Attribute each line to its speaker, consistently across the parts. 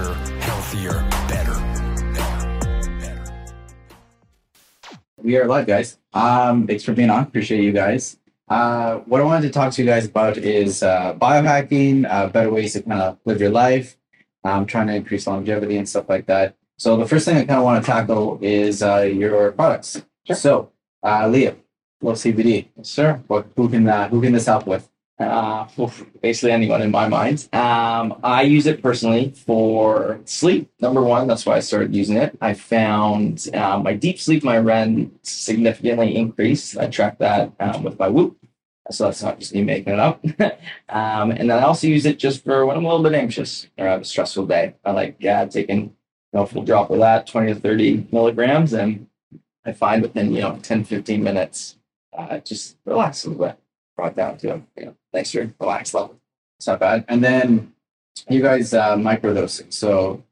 Speaker 1: faster, healthier, better. better, better.
Speaker 2: We are live, guys. Um, thanks for being on. Appreciate you guys. Uh, what I wanted to talk to you guys about is uh, biohacking, uh, better ways to kind of live your life, um, trying to increase longevity and stuff like that. So the first thing I kind of want to tackle is uh, your products.
Speaker 3: Sure.
Speaker 2: So, uh, Liam, Flow CBD.
Speaker 3: Sure.
Speaker 2: What who can uh, who can this help with?
Speaker 3: Uh, basically anyone in my mind. Um, I use it personally for sleep. Number one, that's why I started using it. I found uh, my deep sleep, my REM significantly increased. I track that um, with my Whoop. So that's not just me making it up. um, and then I also use it just for when I'm a little bit anxious or I have a stressful day. I like yeah, taking you know, a full drop of that, 20 to 30 milligrams, and I find within you know 10, 15 minutes, uh, just relax a little bit brought down to a you know, nicer, relaxed level.
Speaker 2: It's not bad. And then you guys uh, microdosing. So,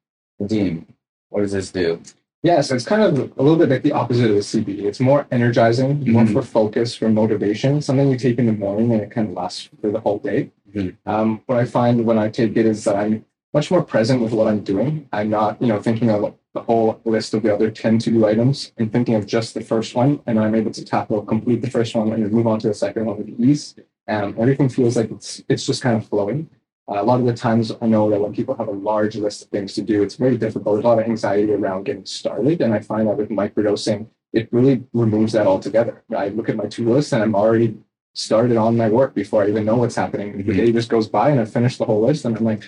Speaker 2: Nadeem, what does this do?
Speaker 4: Yeah, so it's kind of a little bit like the opposite of the CBD. It's more energizing, more
Speaker 2: Mhm.
Speaker 4: for focus, for motivation. Something you take in the morning and it kind of lasts for the whole day.
Speaker 2: Mhm.
Speaker 4: Um, what I find when I take it is that I'm much more present with what I'm doing. I'm not, you know, thinking of the whole list of the other 10 to do items. I'm thinking of just the first one, and I'm able to tackle, complete the first one, and then move on to the second one with ease. Um, everything feels like it's it's just kind of flowing. Uh, a lot of the times, I know that when people have a large list of things to do, it's very difficult. There's a lot of anxiety around getting started, and I find that with microdosing, it really removes that altogether. I look at my to do list, and I'm already started on my work before I even know what's happening. The
Speaker 2: Mhm.
Speaker 4: day just goes by, and I finish the whole list, and I'm like,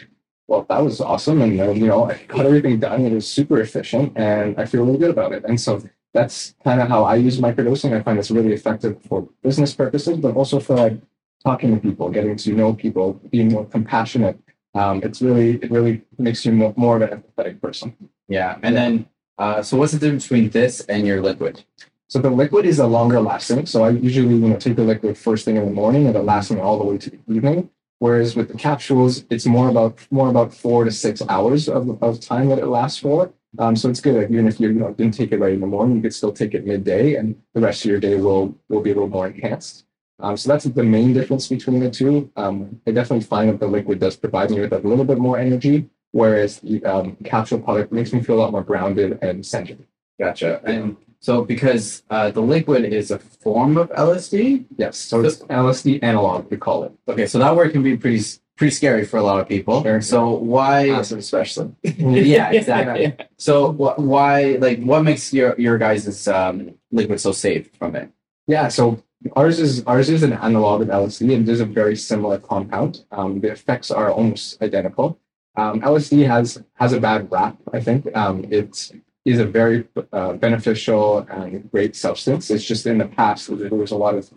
Speaker 4: well, that was awesome, and uh, you know, I got everything done. It was super efficient, and I feel really good about it. And so that's kind of how I use microdosing. I find it's really effective for business purposes, but also for like talking to people, getting to know people, being more compassionate. Um, it's really, it really makes you more, more of an empathetic person.
Speaker 2: Yeah. And then, uh, so what's the difference between this and your liquid?
Speaker 4: So the liquid is a longer lasting. So I usually, you know, take the liquid first thing in the morning and it lasts me all the way to the evening. Whereas with the capsules, it's more about more about four to six hours of, of time that it lasts for. Um, so it's good. Even if you, you know, didn't take it right in the morning, you could still take it midday, and the rest of your day will will be a little more enhanced. Um, so that's the main difference between the two. Um, I definitely find that the liquid does provide me with a little bit more energy, whereas the um, capsule product makes me feel a lot more grounded and centered.
Speaker 2: Gotcha. And so because uh, the liquid is a form of LSD.
Speaker 4: Yes, so it's LSD analog, we call it.
Speaker 2: Okay, so that word can be pretty pretty scary for a lot of people.
Speaker 4: Sure.
Speaker 2: So why?
Speaker 4: Acid especially.
Speaker 2: yeah, exactly. So wh- why like what makes your your guys' um, liquid so safe from it?
Speaker 4: Yeah, so ours is ours is an analog of LSD, and is a very similar compound. Um, the effects are almost identical. Um, LSD has has a bad rap, I think. Um, it is a very uh, beneficial and great substance. It's just in the past there was a lot of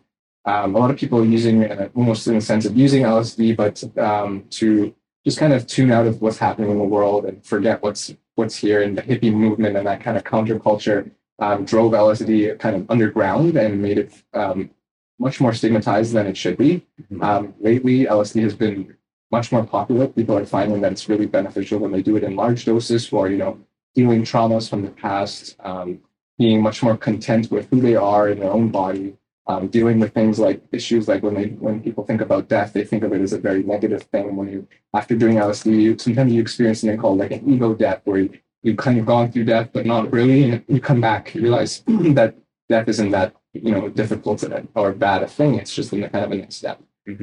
Speaker 4: um, a lot of people using it almost in the sense of using LSD, but um, to just kind of tune out of what's happening in the world and forget what's what's here. And the hippie movement and that kind of counterculture um, drove LSD kind of underground and made it um, much more stigmatized than it should be.
Speaker 2: Mhm.
Speaker 4: Um, lately, LSD has been much more popular. People are finding that it's really beneficial when they do it in large doses for you know healing traumas from the past, um, being much more content with who they are in their own body. Um, dealing with things like issues like when they when people think about death, they think of it as a very negative thing. When you after doing LSD, you, sometimes you experience something called like an ego death, where you, you've kind of gone through death, but not really, and you come back, you realize that death isn't that you know difficult or bad a thing. It's just in the kind of a next step.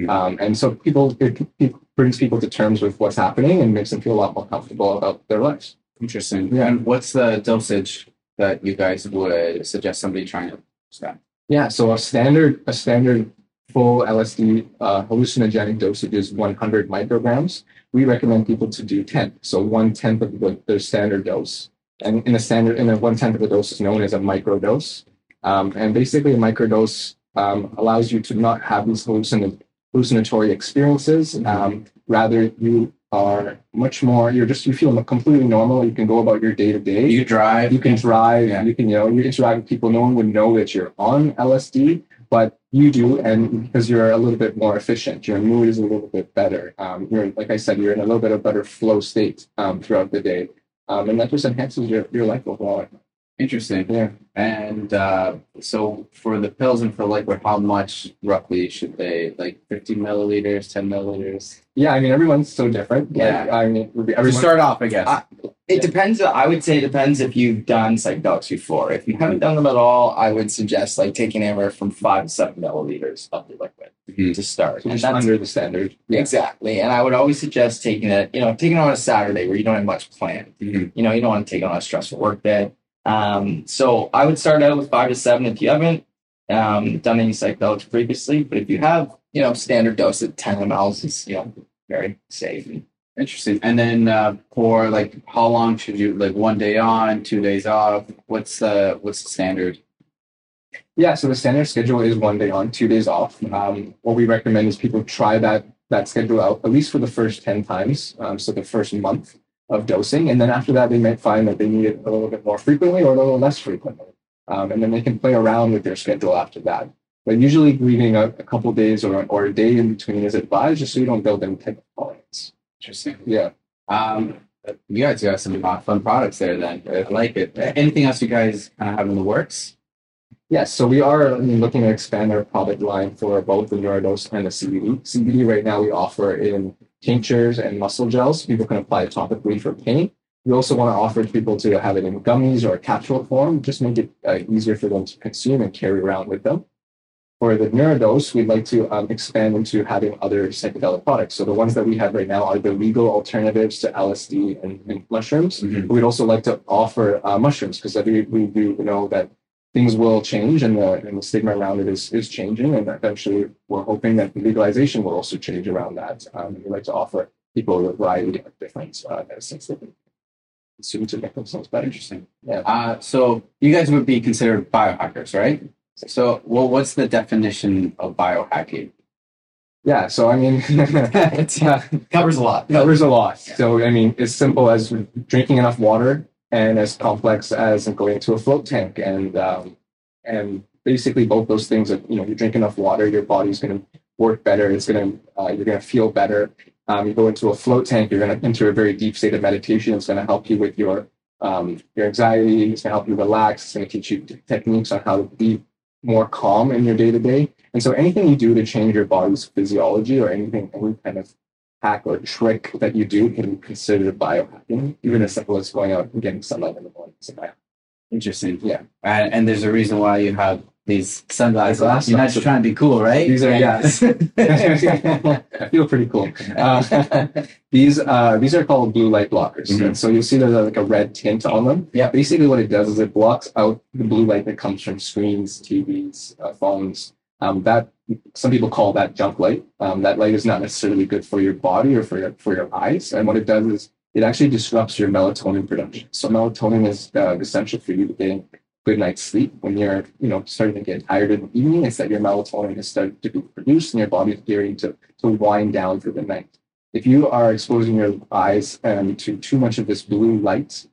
Speaker 4: Um, and so people it, it brings people to terms with what's happening and makes them feel a lot more comfortable about their lives.
Speaker 2: Interesting.
Speaker 4: Yeah.
Speaker 2: And what's the dosage that you guys would suggest somebody trying to start?
Speaker 4: Yeah, so a standard a standard full LSD uh, hallucinogenic dosage is 100 micrograms. We recommend people to do 10, so one tenth of the, their standard dose. And in a standard, in a one tenth of the dose is known as a microdose. Um, and basically, a microdose um, allows you to not have these hallucin- hallucinatory experiences. Um, rather, you are much more. You're just you feel completely normal. You can go about your day to day.
Speaker 2: You drive.
Speaker 4: You can drive.
Speaker 2: Yeah.
Speaker 4: You can, you know, you interact with people. No one would know that you're on LSD, but you do, and because you're a little bit more efficient, your mood is a little bit better. Um, you're, like I said, you're in a little bit of better flow state um, throughout the day, um, and that just enhances your, your life overall.
Speaker 2: Interesting.
Speaker 4: Yeah.
Speaker 2: And uh, so for the pills and for liquid, how much roughly should they like 50 milliliters, 10 milliliters?
Speaker 4: Yeah, I mean everyone's so different. Like,
Speaker 2: Yeah.
Speaker 4: I mean,
Speaker 2: To
Speaker 4: everyone,
Speaker 2: start off, I guess.
Speaker 3: I- It depends. I would say it depends if you've done psychedelics before. If you haven't done them at all, I would suggest like taking anywhere from five to seven milliliters of the liquid
Speaker 2: Mhm.
Speaker 3: to start.
Speaker 4: so
Speaker 3: And that's
Speaker 4: under the standard. Yeah.
Speaker 3: exactly. And I would always suggest taking it, you know, taking it on a Saturday where you don't have much planned.
Speaker 2: Mhm.
Speaker 3: You know, you don't want to take it on a stressful work day. Um, so I would start out with five to seven if you haven't um, done any psychedelics previously. But if you have, you know, standard dose at 10 mLs is, you know, very safe.
Speaker 2: And interesting. And then uh, for like, how long should you like one day on, two days off? What's the what's the standard?
Speaker 4: Yeah, so the standard schedule is one day on, two days off. Um, what we recommend is people try that that schedule out at least for the first ten times, um, so the first month of dosing, and then after that they might find that they need it a little bit more frequently or a little less frequently, um, and then they can play around with their schedule after that. But usually leaving a, a couple days or or a day in between is advised, just so you don't build any type of tolerance.
Speaker 2: Interesting.
Speaker 4: Yeah.
Speaker 2: Um, you guys got some uh, fun products there. Then I like it. Anything else you guys kind of have in the works?
Speaker 4: Yes, so we are looking to expand our product line for both the Neurodose and the CBD. CBD right now we offer in tinctures and muscle gels. People can apply it topically for pain. We also want to offer to people to have it in gummies or a capsule form, just make it uh, easier for them to consume and carry around with them. For the Neurodose, we'd like to um, expand into having other psychedelic products. So the ones that we have right now are the legal alternatives to LSD and, and mushrooms.
Speaker 2: Mhm.
Speaker 4: We'd also like to offer uh, mushrooms because we, we do know that things will change and the, and the stigma around it is, is changing. And eventually we're hoping that legalization will also change around that. Um, we'd like to offer people a variety of different uh, medicines that can consume to make themselves better.
Speaker 2: Interesting.
Speaker 4: Yeah.
Speaker 2: Uh, so you guys would be considered biohackers, right? So, well, what's the definition of biohacking?
Speaker 4: Yeah. So, I mean, it uh,
Speaker 3: Covers a lot.
Speaker 4: covers a lot. So, I mean, as simple as drinking enough water and as complex as going to a float tank and, um, and basically both those things are, you know, you drink enough water, your body's going to work better. It's going to, uh, you're going to feel better. Um, you go into a float tank, you're going to enter a very deep state of meditation. It's going to help you with your, um, your anxiety. It's going to help you relax. It's going to teach you techniques on how to be more calm in your day to day. And so anything you do to change your body's physiology or anything, any kind of hack or trick that you do can be considered biohacking, even as simple as going out and getting sunlight in the morning.
Speaker 2: Interesting.
Speaker 4: Yeah.
Speaker 2: And, and there's a reason why you have these sunglasses.
Speaker 4: Glasses.
Speaker 2: You're not just trying to be cool, right?
Speaker 4: These are yes. I feel pretty cool. Uh, these uh, these are called blue light blockers.
Speaker 2: Mhm.
Speaker 4: And so you'll see there's like a red tint on them.
Speaker 2: Yeah.
Speaker 4: Basically, what it does is it blocks out the blue light that comes from screens, TVs, uh, phones. Um, that some people call that junk light. Um, that light is not necessarily good for your body or for your for your eyes. And what it does is it actually disrupts your melatonin production. So melatonin is uh, essential for you to getting good night's sleep. When you're, you know, starting to get tired in the evening, it's that your melatonin has started to be produced and your body is gearing to, to wind down for the night. If you are exposing your eyes um, to too much of this blue light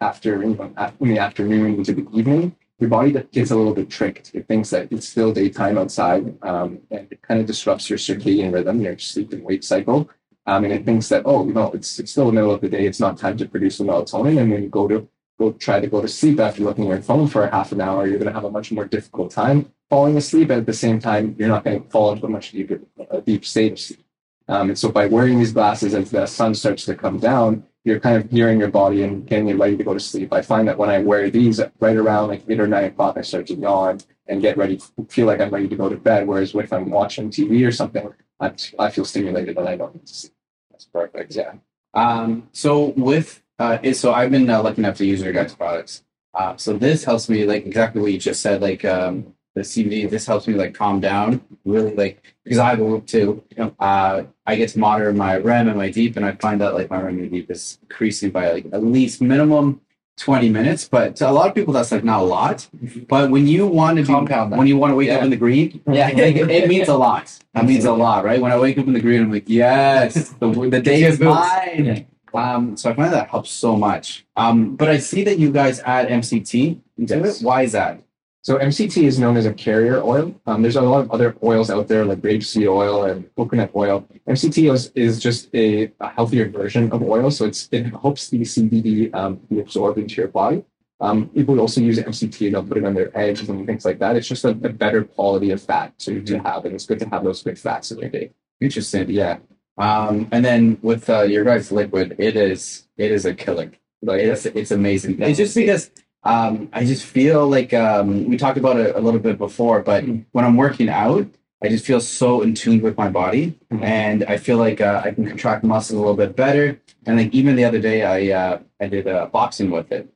Speaker 4: after, you know, in the afternoon into the evening, your body gets a little bit tricked. It thinks that it's still daytime outside, um, and it kind of disrupts your circadian rhythm, your sleep and wake cycle. Um, and it thinks that, oh, know, it's, it's still the middle of the day. It's not time to produce the melatonin. And when you go to go try to go to sleep after looking at your phone for a half an hour, you're going to have a much more difficult time falling asleep. At the same time, you're not going to fall into a much deeper, a deep state of sleep. Um, and so by wearing these glasses as the sun starts to come down, you're kind of gearing your body and getting it ready to go to sleep. I find that when I wear these right around like eight or nine o'clock, I start to yawn and get ready, feel like I'm ready to go to bed. Whereas if I'm watching TV or something, I, I feel stimulated and I don't need to sleep.
Speaker 2: That's perfect. Yeah. Um, so with uh, so I've been uh, lucky enough to use your guys' products. Uh, so this helps me like exactly what you just said. Like um, the CBD, this helps me like calm down. Really like because I have a Whoop too. Uh, I get to monitor my REM and my deep, and I find that like my REM and deep is increasing by like at least minimum. 20 minutes, but to a lot of people that's like not a lot. But when you want to be,
Speaker 3: Compound that.
Speaker 2: when you want to wake up in the green,
Speaker 3: Yeah.
Speaker 2: it, it means a lot. It means a lot, right? When I wake up in the green, I'm like, yes, the, the day is mine. Um, so I find that helps so much. Um, but I see that you guys add MCT into
Speaker 4: Yes.
Speaker 2: it. Why is that?
Speaker 4: So MCT is known as a carrier oil. Um, there's a lot of other oils out there like rapeseed oil and coconut oil. MCT is, is just a, a healthier version of oil. So it's it helps the CBD um, be absorbed into your body. Um, people also use MCT, and they'll put it on their eggs and things like that. It's just a, a better quality of fat to, to have, and it's good to have those good fats in your day.
Speaker 2: Interesting.
Speaker 4: Yeah,
Speaker 2: Um, and then with uh, your guys' liquid, it is it is a killer. Like it's it's amazing. It's just because um, I just feel like um, we talked about it a little bit before, but when I'm working out, I just feel so in tune with my body,
Speaker 4: Mhm.
Speaker 2: and I feel like uh, I can contract muscles a little bit better. And like even the other day, I uh, I did uh, boxing with it,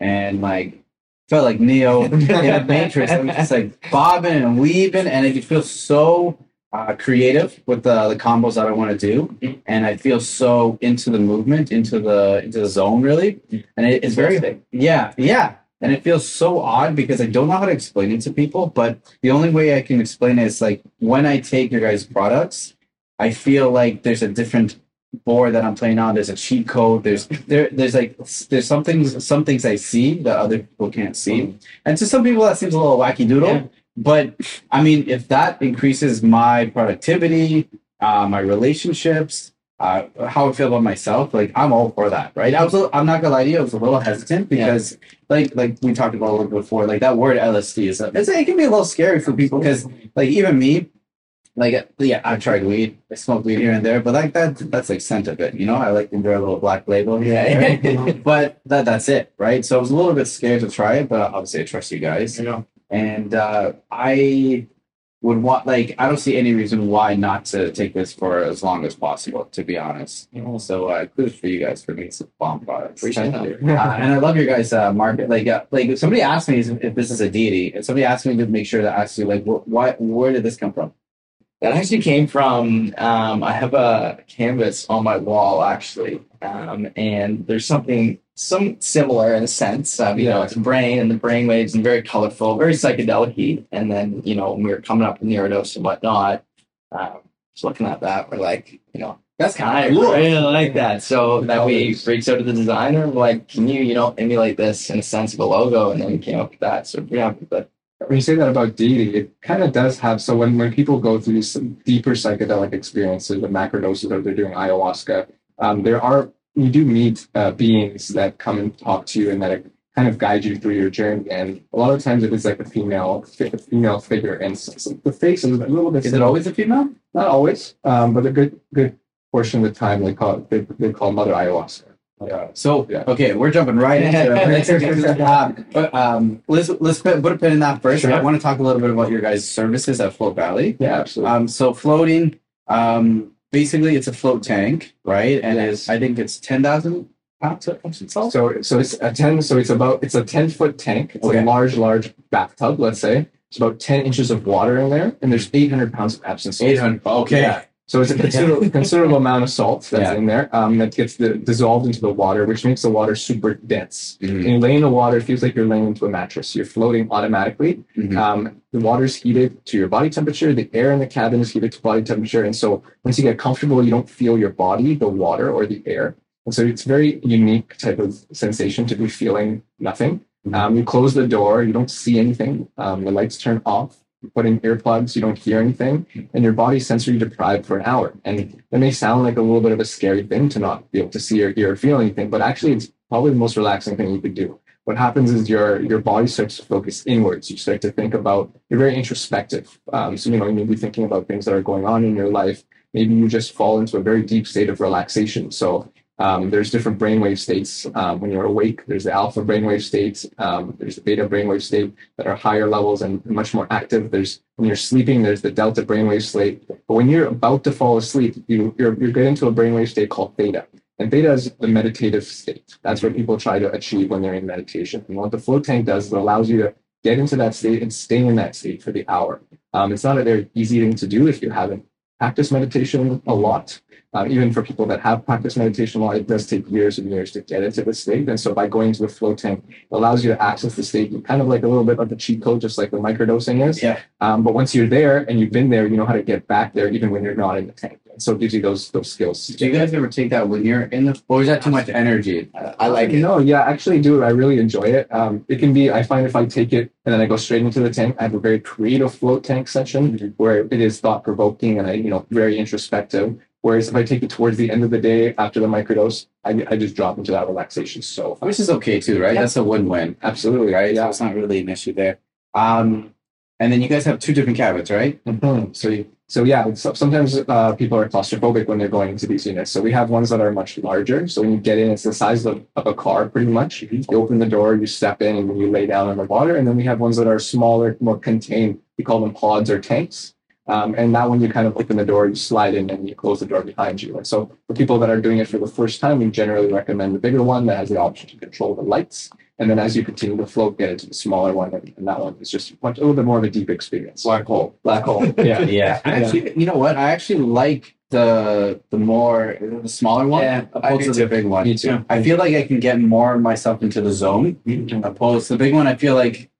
Speaker 2: and like felt like Neo in a Matrix. I'm just like bobbing and weaving, and I just feel so uh, creative with the, the combos that I want to do, mm-hmm. and I feel so into the movement, into the into the zone, really. Mm-hmm. And it, it's very yeah, yeah. And it feels so odd because I don't know how to explain it to people, but the only way I can explain it is like when I take your guys' products, I feel like there's a different board that I'm playing on. There's a cheat code. There's there there's like there's some things some things I see that other people can't see. Mm-hmm. And to some people that seems a little wacky doodle.
Speaker 3: Yeah.
Speaker 2: But I mean, if that increases my productivity, uh, my relationships, uh, how I feel about myself, like I'm all for that, right? I was, I'm not gonna lie to you, I was a little hesitant
Speaker 3: Yeah.
Speaker 2: because, like, like we talked about a little bit before, like that word LSD is, it's, it can be a little scary for people because, like, even me, like, yeah, I've tried weed, I smoke weed here and there, but like that, that's like scent of it, you know. I like to enjoy a little black label,
Speaker 3: Yeah.
Speaker 2: but that that's it, right? So I was a little bit scared to try it, but obviously I trust you guys
Speaker 3: You know,
Speaker 2: and uh, I would want like I don't see any reason why not to take this for as long as possible. To be honest, so uh, kudos for you guys for making some bomb products.
Speaker 3: Appreciate
Speaker 2: uh, and I love your guys' uh, market. Like, uh, like if somebody asked me if this is a deity, and somebody asked me to make sure to ask you like, wh- why, where did this come from?
Speaker 3: that actually came from um, I have a canvas on my wall actually, um, and there's something some similar in a sense. Um, you know, it's brain and the brain waves and very colorful, very psychedelic. And then you know, when we were coming up with Neurodose and whatnot, um, just looking at that, we're like, you know,
Speaker 2: That's kind of cool.
Speaker 3: really like that. So
Speaker 4: The
Speaker 3: that we reached out to the designer, we're like, can you, you know, emulate this in a sense of a logo? And then we came up with that. So yeah, but
Speaker 4: when you say that about deity, it kind of does have. So when, when people go through some deeper psychedelic experiences, the macrodoses, or they're doing ayahuasca, um, there are you do meet uh, beings that come and talk to you and that kind of guide you through your journey. And a lot of times it is like a female, a female figure, and s s- the face is a little bit.
Speaker 2: Is it always a female?
Speaker 4: Not always, um, but a good good portion of the time they call it, they, they call Mother Ayahuasca. Yeah.
Speaker 2: So
Speaker 4: Yeah.
Speaker 2: okay, we're jumping right into it. um, but, um, let's let's put, put a pin in that first.
Speaker 3: Sure.
Speaker 2: I want to talk a little bit about your guys' services at Float Valley.
Speaker 4: Yeah, absolutely.
Speaker 2: Um, so floating, um, basically it's a float tank, right? And it's I think it's ten thousand pounds of salt.
Speaker 4: So so it's a ten. So it's about it's a ten foot tank. It's
Speaker 2: Okay.
Speaker 4: a large large bathtub. Let's say it's about ten inches of water in there, and there's eight hundred pounds of Epsom salt.
Speaker 2: Eight hundred. Okay.
Speaker 4: Yeah. So it's a considerable, considerable amount of salt that's
Speaker 2: Yeah.
Speaker 4: in there um, that gets the, dissolved into the water, which makes the water super dense.
Speaker 2: Mhm.
Speaker 4: And you lay in the water, it feels like you're laying into a mattress. You're floating automatically.
Speaker 2: Mhm.
Speaker 4: Um, the water is heated to your body temperature. The air in the cabin is heated to body temperature. And so once you get comfortable, you don't feel your body, the water or the air. And so it's very unique type of sensation to be feeling nothing. Um, you close the door, you don't see anything. Um, the lights turn off. You put in earplugs, you don't hear anything, and your body's sensory deprived for an hour. And that may sound like a little bit of a scary thing to not be able to see or hear or feel anything, but actually, it's probably the most relaxing thing you could do. What happens is your your body starts to focus inwards. You start to think about. You're very introspective. Um, so you know you may be thinking about things that are going on in your life. Maybe you just fall into a very deep state of relaxation. So um, there's different brainwave states. Um, when you're awake, there's the alpha brainwave states. Um, there's the beta brainwave state that are higher levels and much more active. There's when you're sleeping, there's the delta brainwave state. But when you're about to fall asleep, you you're, you get into a brainwave state called theta. And theta is the meditative state. That's what people try to achieve when they're in meditation. And what the float tank does is it allows you to get into that state and stay in that state for the hour. Um, it's not a very easy thing to do if you haven't practiced meditation a lot. Uh, even for people that have practiced meditation a lot, it does take years and years to get into the state. And so by going to the float tank, it allows you to access the state kind of like a little bit of the cheat code, just like the microdosing is.
Speaker 2: Yeah.
Speaker 4: Um, but once you're there and you've been there, you know how to get back there even when you're not in the tank. And so it gives you those those skills.
Speaker 2: Do you guys ever take that when you're in the, or is that too much energy?
Speaker 3: I like it.
Speaker 4: No, yeah, I actually do. I really enjoy it. Um, it can be, I find if I take it and then I go straight into the tank, I have a very creative float tank session where it is thought provoking and I, you know, very introspective. Whereas if I take it towards the end of the day after the microdose, I, I just drop into that relaxation so fast.
Speaker 2: Which is okay too, right?
Speaker 4: Yeah.
Speaker 2: That's a win-win,
Speaker 4: Absolutely,
Speaker 2: right? So
Speaker 4: Yeah.
Speaker 2: it's not really an issue there. Um, and then you guys have two different cabins, right?
Speaker 4: Mhm.
Speaker 2: So you,
Speaker 4: So yeah, so sometimes uh, people are claustrophobic when they're going into these units. So we have ones that are much larger. So when you get in, it's the size of, of a car, pretty much. You open the door, you step in, and you lay down in the water. And then we have ones that are smaller, more contained. We call them pods or tanks. Um, and that one you kind of open the door, you slide in, and you close the door behind you. And so for people that are doing it for the first time, we generally recommend the bigger one that has the option to control the lights. And then as you continue to float, get into the smaller one, and, and that one is just much, a little bit more of a deep experience.
Speaker 2: black hole.
Speaker 4: Black hole. Yeah.
Speaker 2: Yeah, actually, you know what? I actually like the the more the smaller one
Speaker 3: Yeah, I
Speaker 2: opposed
Speaker 3: do
Speaker 2: to the big one.
Speaker 4: Me too.
Speaker 2: I feel like I can get more of myself into the zone opposed to the big one. I feel like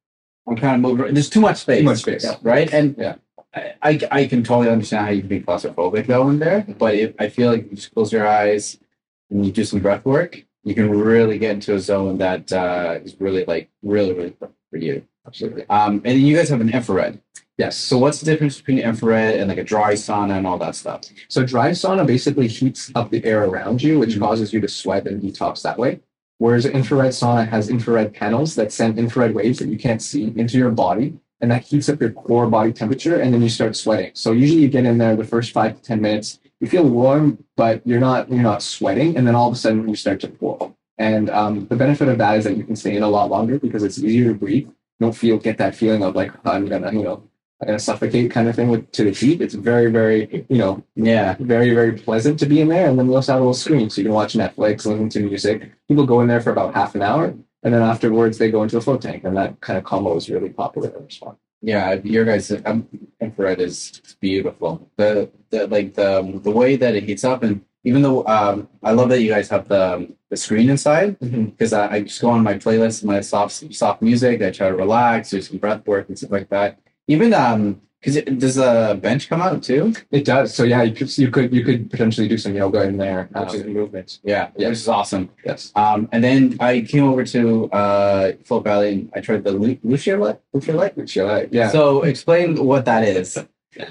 Speaker 2: I'm kind of moving. There's too much space.
Speaker 4: Too much space.
Speaker 2: Yeah, right? And
Speaker 4: Yeah.
Speaker 2: I, I I can totally understand how you can be claustrophobic though in there, but if I feel like you just close your eyes and you do some breath work, you can really get into a zone that uh, is really like really really for you.
Speaker 4: Absolutely.
Speaker 2: Um, and then you guys have an infrared.
Speaker 4: Yes.
Speaker 2: So what's the difference between infrared and like a dry sauna and all that stuff?
Speaker 4: So dry sauna basically heats up the air around you, which
Speaker 2: Mhm.
Speaker 4: causes you to sweat and detox that way. Whereas infrared sauna has infrared panels that send infrared waves that you can't see into your body, and that heats up your core body temperature, and then you start sweating. So usually you get in there the first five to ten minutes, you feel warm, but you're not you're not sweating, and then all of a sudden you start to pour. And um, the benefit of that is that you can stay in a lot longer because it's easier to breathe. You don't feel get that feeling of like I'm gonna you know I'm gonna suffocate kind of thing with to the heat. It's very very you know
Speaker 2: Yeah.
Speaker 4: very, very pleasant to be in there. And then we also have a little screen so you can watch Netflix, listen to music. People go in there for about half an hour. And then afterwards, they go into the float tank. And that kind of combo is really popular in this one.
Speaker 2: Yeah, your guys' um, infrared is beautiful. The the like the the way that it heats up, and even though um, I love that you guys have the the screen inside because I, I just go on my playlist, my soft soft music. I try to relax, do some breath work and stuff like that. Even um, because does a bench come out too?
Speaker 4: It does. So yeah, you could, you could, you could potentially do some yoga in there,
Speaker 2: Um,
Speaker 4: which is movement.
Speaker 2: Yeah,
Speaker 4: Yeah.
Speaker 2: which is awesome.
Speaker 4: Yes.
Speaker 2: Um, and then I came over to uh Float Valley and I tried the Lu- Lucia Light. Lucia Light.
Speaker 4: Lucia Light. Yeah.
Speaker 2: So explain what that is.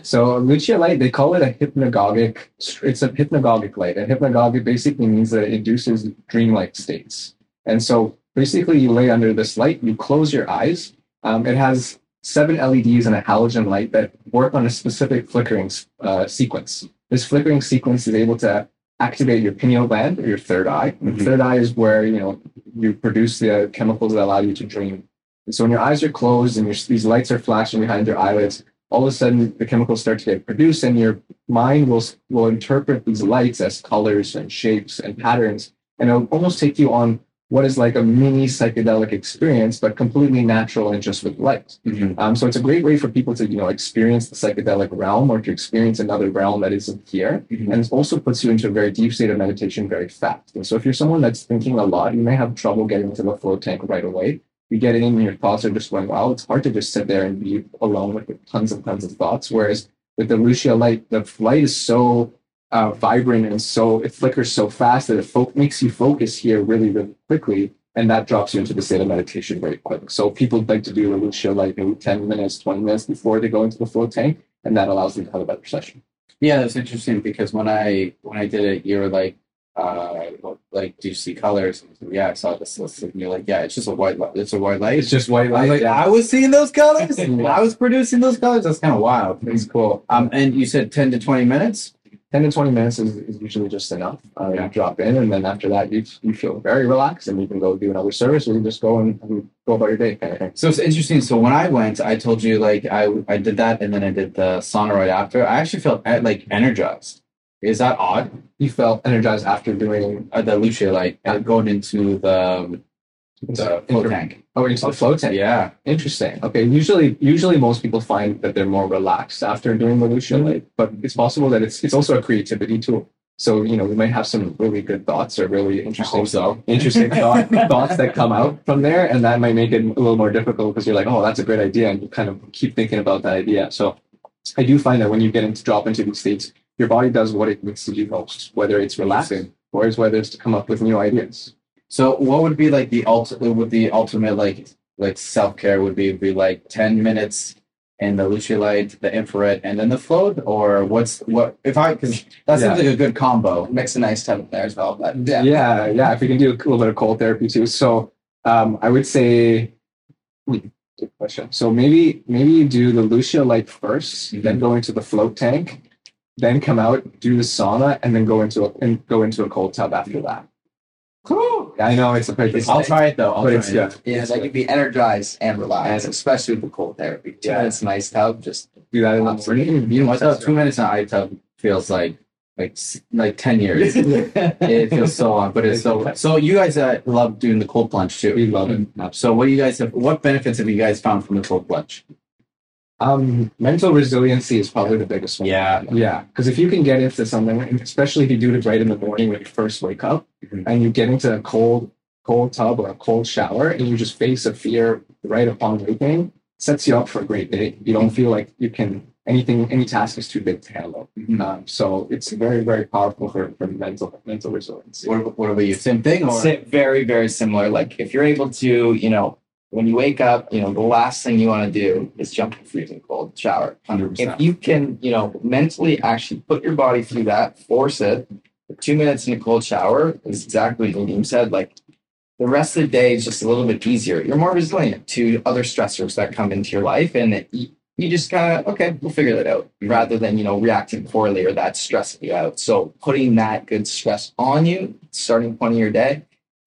Speaker 4: So Lucia light, they call it a hypnagogic. It's a hypnagogic light, and hypnagogic basically means that it induces dreamlike states. And so basically, you lay under this light, you close your eyes. Um, it has seven LEDs and a halogen light that work on a specific flickering uh, sequence. This flickering sequence is able to activate your pineal gland or your third eye. And
Speaker 2: Mhm.
Speaker 4: third eye is where you know you produce the chemicals that allow you to dream. And so when your eyes are closed and your, these lights are flashing behind your eyelids, all of a sudden the chemicals start to get produced and your mind will will interpret these lights as colors and shapes and patterns and it'll almost take you on what is like a mini psychedelic experience but completely natural and just with light.
Speaker 2: Mhm.
Speaker 4: um, so it's a great way for people to you know experience the psychedelic realm or to experience another realm that isn't here.
Speaker 2: Mhm.
Speaker 4: and it also puts you into a very deep state of meditation very fast. And so if you're someone that's thinking a lot you may have trouble getting into the float tank right away. You get in and your thoughts are just going wow it's hard to just sit there and be alone with tons and tons of thoughts. Whereas with the lucia light the light is so uh, vibrant and so it flickers so fast that it fo- makes you focus here really really quickly and that drops you into the state of meditation very quick so people like to do the lucia light maybe 10 minutes 20 minutes before they go into the float tank and that allows them to have a better session
Speaker 2: Yeah, that's interesting because when I when I did it, you were like, uh, like, do you see colors? Yeah, I saw this list, and you're like, yeah, it's just a white light. It's a white light.
Speaker 4: it's just white
Speaker 2: I was
Speaker 4: light
Speaker 2: like,
Speaker 4: yeah.
Speaker 2: I was seeing those colors. I was producing those colors. That's kind of wild. It's cool. Um, and you said ten to twenty minutes.
Speaker 4: 10 to 20 minutes is, is usually just enough. Uh,
Speaker 2: Yeah.
Speaker 4: You drop in, and then after that, you, you feel very relaxed, and you can go do another service, or you just go and, and go about your day. Kind of.
Speaker 2: So it's interesting. So when I went, I told you like I I did that, and then I did the sauna right after. I actually felt eh, like energized. Is that odd?
Speaker 4: You felt energized after doing
Speaker 2: Uh, the Lucia like uh, going into the the float tank.
Speaker 4: Oh, into the oh, float tank.
Speaker 2: Yeah.
Speaker 4: Interesting. Okay. Usually, usually most people find that they're more relaxed after doing the Lucia light, but it's possible that it's it's also a creativity tool. So you know, we might have some really good thoughts or really interesting
Speaker 2: so.
Speaker 4: interesting thought, thoughts that come out from there, and that might make it a little more difficult because you're like, oh, that's a great idea, and you kind of keep thinking about that idea. So I do find that when you get into drop into these states, your body does what it needs to do most, whether it's relaxing or it's whether it's to come up with new ideas.
Speaker 2: So what would be like the ultimate? Would the ultimate like like self care would be be like ten minutes in the Lucia Light, the infrared, and then the float, or what's what if I because that seems like a good combo.
Speaker 3: Mix a nice in there as well. But yeah.
Speaker 4: Yeah, yeah. If we can do a little bit of cold therapy too. So um, I would say, good question. So maybe maybe you do the Lucia light 1st then go into the float tank, then come out, do the sauna, and then go into a and go into a cold tub after that.
Speaker 3: Cool.
Speaker 4: I know it's a pretty
Speaker 2: I'll try it though. I'll
Speaker 4: but
Speaker 2: try
Speaker 4: it's
Speaker 2: it.
Speaker 4: yeah.
Speaker 3: Yeah, that could be energized and relaxed, especially with the cold therapy. Two
Speaker 2: Yeah.
Speaker 3: minutes nice tub, just
Speaker 4: Do that in the morning.
Speaker 2: You know what? though? Two minutes in an iTub feels like like like ten years. it feels so long, but it's so. So you guys uh, love doing the cold plunge too.
Speaker 4: We love it.
Speaker 2: So what do you guys have? What benefits have you guys found from the cold plunge?
Speaker 4: Um, mental resiliency is probably the biggest one.
Speaker 2: Yeah.
Speaker 4: Yeah, because if you can get into something, especially if you do it right in the morning when you first wake up,
Speaker 2: Mhm.
Speaker 4: and you get into a cold, cold tub or a cold shower, and you just face a fear right upon waking, sets you up for a great day. You don't feel like you can anything, any task is too big to handle. Um, so it's very, very powerful for, for mental mental resiliency.
Speaker 2: What, what about you? Same thing, or
Speaker 3: Si- very, very similar. Like if you're able to, you know, when you wake up, you know, the last thing you want to do is jump in freezing cold shower.
Speaker 2: 100%.
Speaker 3: If you can, you know, mentally actually put your body through that, force it, two minutes in a cold shower is exactly what Nadeem said. Like the rest of the day is just a little bit easier. You're more resilient to other stressors that come into your life, and it, you, you just kind of okay, we'll figure that out, mm-hmm. rather than you know reacting poorly or that stressing you out. So putting that good stress on you, starting point of your day,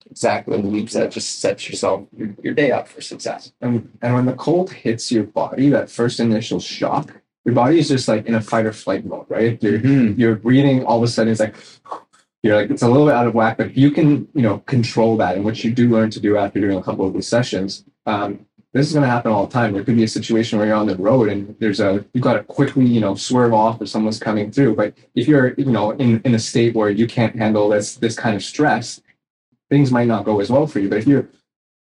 Speaker 3: exactly Nadeem said, just sets yourself your, your day up for success.
Speaker 4: And, and when the cold hits your body, that first initial shock, your body is just like in a fight or flight mode, right? You're
Speaker 2: Mhm.
Speaker 4: you're breathing all of a sudden it's like you're like it's a little bit out of whack but you can you know control that and what you do learn to do after doing a couple of these sessions um, this is going to happen all the time there could be a situation where you're on the road and there's a you've got to quickly you know swerve off or someone's coming through but if you're you know in, in a state where you can't handle this this kind of stress things might not go as well for you but if you're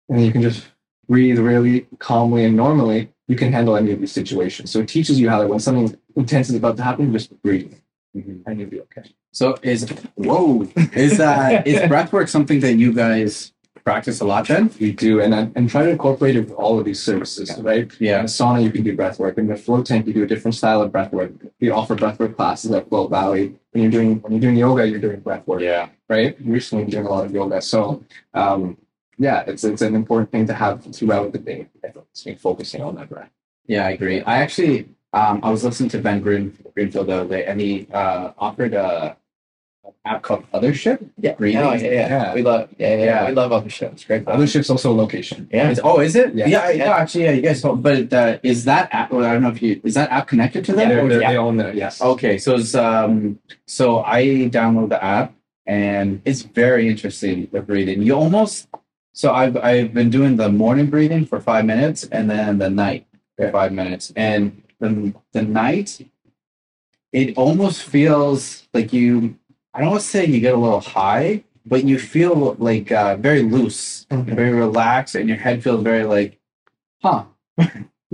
Speaker 4: and you can just breathe really calmly and normally you can handle any of these situations. So it teaches you how that when something intense is about to happen just breathe.
Speaker 2: Mhm.
Speaker 4: and you'll be okay.
Speaker 2: So is whoa is that is is breathwork something that you guys practice a lot then?
Speaker 4: We do, and and try to incorporate it with all of these services, right? In
Speaker 2: Yeah.
Speaker 4: the sauna, you can do breath work. In the float tank, you do a different style of breath work. We offer breath work classes at Float Valley. When you're doing when you're doing yoga, you're doing breath work,
Speaker 2: Yeah.
Speaker 4: right? Recently, doing a lot of yoga, so um, yeah, it's it's an important thing to have throughout the day. It's focusing on that breath.
Speaker 2: Yeah, I agree. I actually, um, I was listening to Ben Green, Greenfield the other day, and he uh, offered a called Othership.
Speaker 3: Yeah,
Speaker 2: Breathing.
Speaker 3: Oh, yeah, yeah,
Speaker 4: Yeah.
Speaker 3: We love, yeah, yeah,
Speaker 2: Yeah.
Speaker 3: we love Othership. Great.
Speaker 4: Other ship's also location.
Speaker 3: yeah.
Speaker 2: Oh, is it?
Speaker 4: Yeah.
Speaker 2: Yeah, yeah. actually, yeah. You guys, told, but uh, is that app? Well, I don't know if you is that app connected to them?
Speaker 4: They're-
Speaker 2: or-
Speaker 4: they're-
Speaker 3: yeah.
Speaker 4: They own the yes.
Speaker 2: Okay, so it's um, so I download the app and it's very interesting the breathing. You almost so I've I've been doing the morning breathing for five minutes and then the night for
Speaker 4: Yeah.
Speaker 2: five minutes, and the the night, it almost feels like you. I don't want to say you get a little high, but you feel like uh, very loose,
Speaker 4: Mhm.
Speaker 2: very relaxed, and your head feels very like, huh.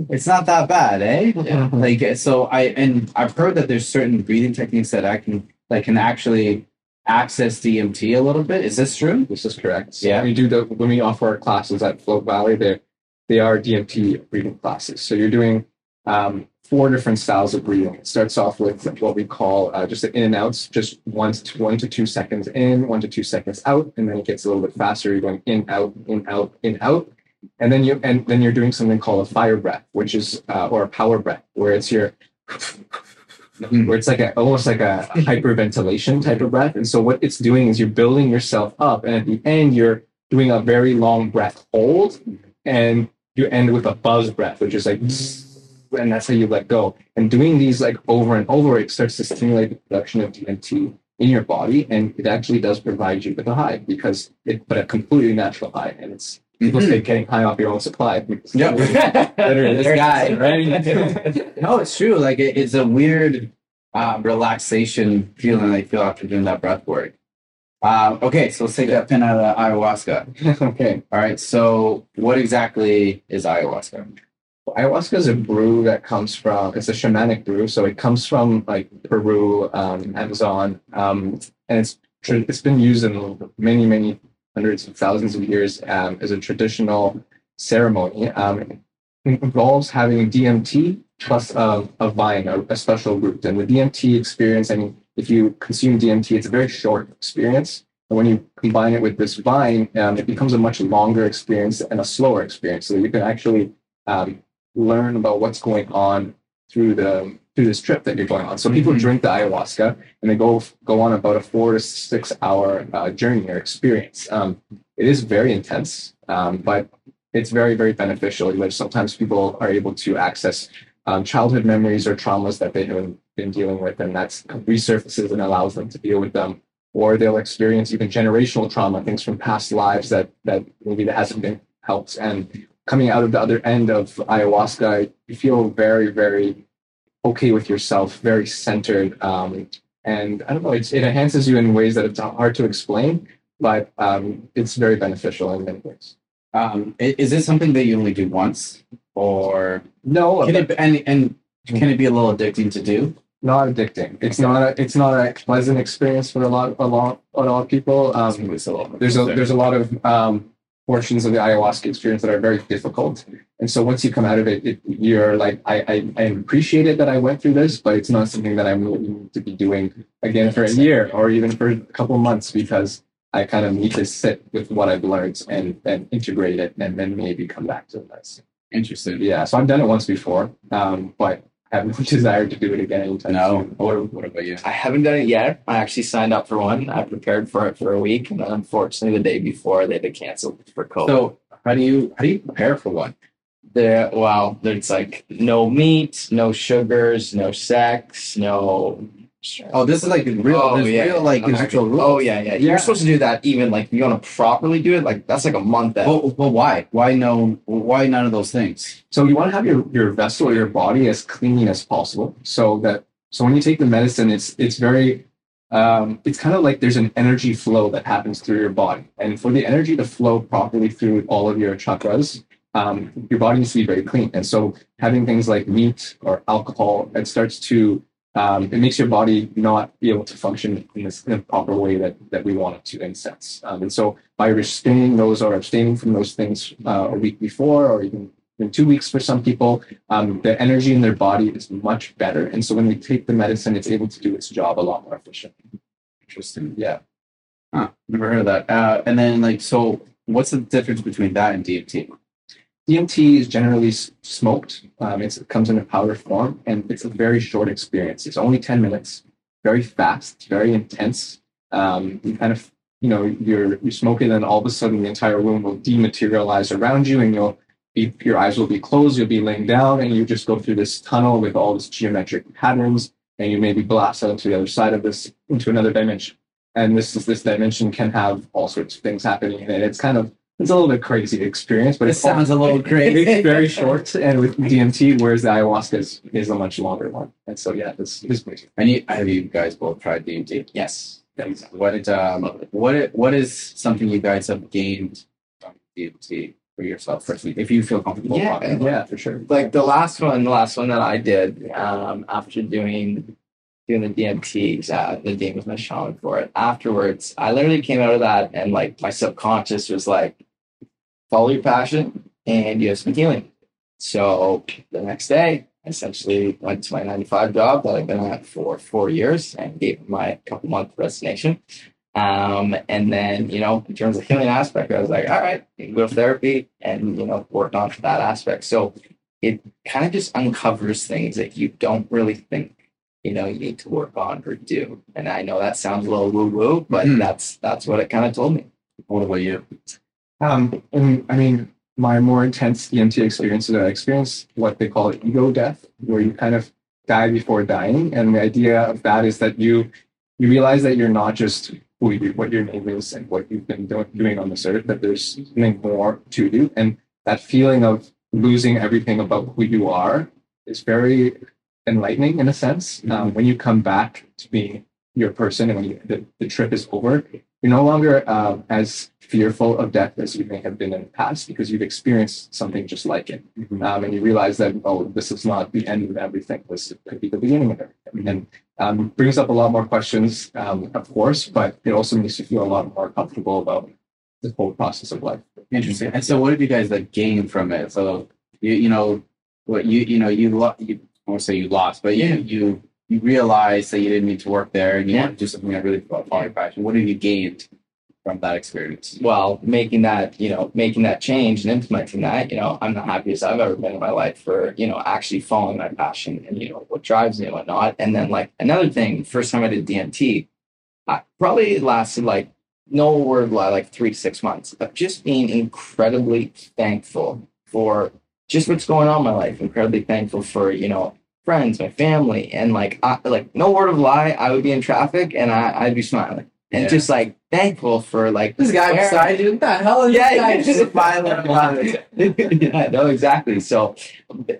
Speaker 2: it's not that bad, eh?
Speaker 3: Yeah.
Speaker 2: like so i and i've heard that there's certain breathing techniques that i can that can actually access dmt a little bit is this true
Speaker 4: This is correct. So
Speaker 2: Yeah.
Speaker 4: we do the when we offer our classes at Float Valley, they they are DMT breathing classes. So you're doing um, four different styles of breathing. It starts off with what we call uh, just the in and outs, just one to two, one to two seconds in, one to two seconds out, and then it gets a little bit faster. You're going in, out, in, out, in, out, and then you and then you're doing something called a fire breath, which is uh, or a power breath, where it's your where it's like a almost like a hyperventilation type of breath. And so what it's doing is you're building yourself up, and at the end you're doing a very long breath hold, and you end with a buzz breath, which is like, and that's how you let go. And doing these like over and over, it starts to stimulate the production of DMT in your body, and it actually does provide you with a high because it, but a completely natural high, and it's people say getting high off your own supply.
Speaker 2: Yeah.
Speaker 4: Literally,
Speaker 2: this guy right no it's true like it, it's a weird uh, relaxation feeling i feel after doing that breath work um, okay so let's take that pin out of the ayahuasca
Speaker 4: okay.
Speaker 2: all right so what exactly is ayahuasca
Speaker 4: Ayahuasca is a brew that comes from, it's a shamanic brew. So it comes from like Peru, um, Amazon. Um, and it's, it's been used in many, many hundreds of thousands of years um, as a traditional ceremony. Um, involves having DMT plus uh, a vine, a, a special root. And the DMT experience, I mean, if you consume DMT, it's a very short experience. And when you combine it with this vine, um, it becomes a much longer experience and a slower experience. So you can actually um, learn about what's going on through the through this trip that you're going on. So people
Speaker 2: Mhm.
Speaker 4: drink the ayahuasca and they go go on about a four to six hour uh, journey or experience. Um, it is very intense, um, but it's very very beneficial. Like sometimes people are able to access um, childhood memories or traumas that they haven't been dealing with, and that's resurfaces and allows them to deal with them. Or they'll experience even generational trauma, things from past lives that that maybe that hasn't been helped. And coming out of the other end of ayahuasca, you feel very very okay with yourself, very centered. Um, and I don't know, it's, it enhances you in ways that it's hard to explain, but um, it's very beneficial in many ways.
Speaker 2: Um, is this something that you only do once, or
Speaker 4: No,
Speaker 2: can it and and can it be a little addicting to do?
Speaker 4: not addicting. It's not a, it's not a pleasant experience for a lot a lot a lot of people. Um,
Speaker 2: It's a little-
Speaker 4: there's a there's a lot of um, portions of the ayahuasca experience that are very difficult, and so once you come out of it, it you're like I, I I appreciate it that I went through this, but it's not something that I'm willing to be doing again for a year or even for a couple months because I kind of need to sit with what I've learned and and integrate it and then maybe come back to this.
Speaker 2: Interesting.
Speaker 4: Yeah, so I've done it once before, um, but have no desire to do it again anytime
Speaker 2: No.
Speaker 4: soon.
Speaker 2: What, what about you?
Speaker 3: I haven't done it yet. I actually signed up for one. I prepared for it for a week, and then unfortunately, the day before, they had to cancel for COVID.
Speaker 2: So how do you how do you prepare for one?
Speaker 3: there, wow, there's like no meat, no sugars, no sex, no.
Speaker 2: Oh, this is like real.
Speaker 3: Oh, yeah.
Speaker 2: real like
Speaker 3: Okay.
Speaker 2: actual rules.
Speaker 3: Oh yeah, yeah.
Speaker 4: Yeah.
Speaker 3: You're supposed to do that even like you want to properly do it. Like that's like a month out.
Speaker 2: Well, well, why? Why no? Why none of those things?
Speaker 4: So you want to have your, your vessel or your body as clean as possible. So that so when you take the medicine, it's it's very um, it's kind of like there's an energy flow that happens through your body. And for the energy to flow properly through all of your chakras, um, your body needs to be very clean. And so having things like meat or alcohol, it starts to um, it makes your body not be able to function in this in a proper way that that we want it to in sense. Um, and so by restraining those or abstaining from those things uh, a week before or even in two weeks for some people, um, the energy in their body is much better. And so when we take the medicine, it's able to do its job a lot more efficiently.
Speaker 2: Interesting.
Speaker 4: Yeah.
Speaker 2: Huh. Never heard of that. Uh, and then like, so what's the difference between that and DMT?
Speaker 4: DMT is generally smoked. Um, it comes in a powder form, and it's a very short experience. It's only 10 minutes, very fast, very intense. Um, you kind of, you know, you're, you smoke it, and all of a sudden the entire room will dematerialize around you, and you'll be, your eyes will be closed, you'll be laying down, and you just go through this tunnel with all these geometric patterns, and you maybe blast out to the other side of this into another dimension. And this is this dimension can have all sorts of things happening in it. It's kind of it's a little bit crazy experience, but
Speaker 2: It
Speaker 4: it's all-
Speaker 2: sounds a little crazy.
Speaker 4: it's very short, and with DMT, whereas the ayahuasca is, is a much longer one. And so, yeah, this this crazy.
Speaker 2: And you, have you guys both tried DMT?
Speaker 3: yes.
Speaker 2: What um, what what is something you guys have gained from DMT for yourself personally, if you feel comfortable?
Speaker 3: Yeah,
Speaker 2: talking about it?
Speaker 4: Yeah, for sure.
Speaker 3: Like the last one, the last one that I did um, after doing doing the DMT, uh, Nadeem was my shaman for it. Afterwards, I literally came out of that and like my subconscious was like, follow your passion and you have some healing. So the next day, I essentially went to my 95 job that I've been at for four years and gave my couple month resignation. Um, and then, you know, in terms of healing aspect, I was like, all right, you can go to therapy and, you know, work on that aspect. So it kind of just uncovers things that you don't really think, you know, you need to work on or do. And I know that sounds a little woo woo, but
Speaker 2: Mhm.
Speaker 3: that's, that's what it kind of told me.
Speaker 2: What about you?
Speaker 4: Um, and I mean, my more intense DMT experiences, I experienced what they call ego death, where you kind of die before dying. And the idea of that is that you you realize that you're not just who you, what your name is and what you've been do- doing on this earth, that there's something more to you. And that feeling of losing everything about who you are is very enlightening in a sense. Um, when you come back to being your person and when you, the, the trip is over, you're no longer uh, as fearful of death as you may have been in the past because you've experienced something just like it. Um, and you realize that, oh, this is not the end of everything. This could be the beginning of everything. And um, brings up a lot more questions, um, of course, but it also makes you feel a lot more comfortable about the whole process of life.
Speaker 2: Interesting. And so, what have you guys like gained from it? So, you you know what you you know you lo- you I won't say you lost, but you
Speaker 3: Yeah.
Speaker 2: you you realized that you didn't need to work there and you
Speaker 3: Yeah.
Speaker 2: want to do something that really follow your passion. What have you gained from that experience?
Speaker 3: well, making that, you know, making that change and implementing that, you know, I'm the happiest I've ever been in my life for, you know, actually following my passion and, you know, what drives me and whatnot. And then, like, another thing, first time I did DMT, I probably lasted like no word lie, like three to six months of just being incredibly thankful for just what's going on in my life, incredibly thankful for, you know, friends, my family, and like, I, like no word of lie, I would be in traffic and I, I'd be smiling and
Speaker 2: Yeah.
Speaker 3: just like thankful for like
Speaker 2: This guy
Speaker 3: where-
Speaker 2: beside you, what the hell is
Speaker 3: yeah,
Speaker 2: this guy just smiling
Speaker 3: yeah, no, exactly. So,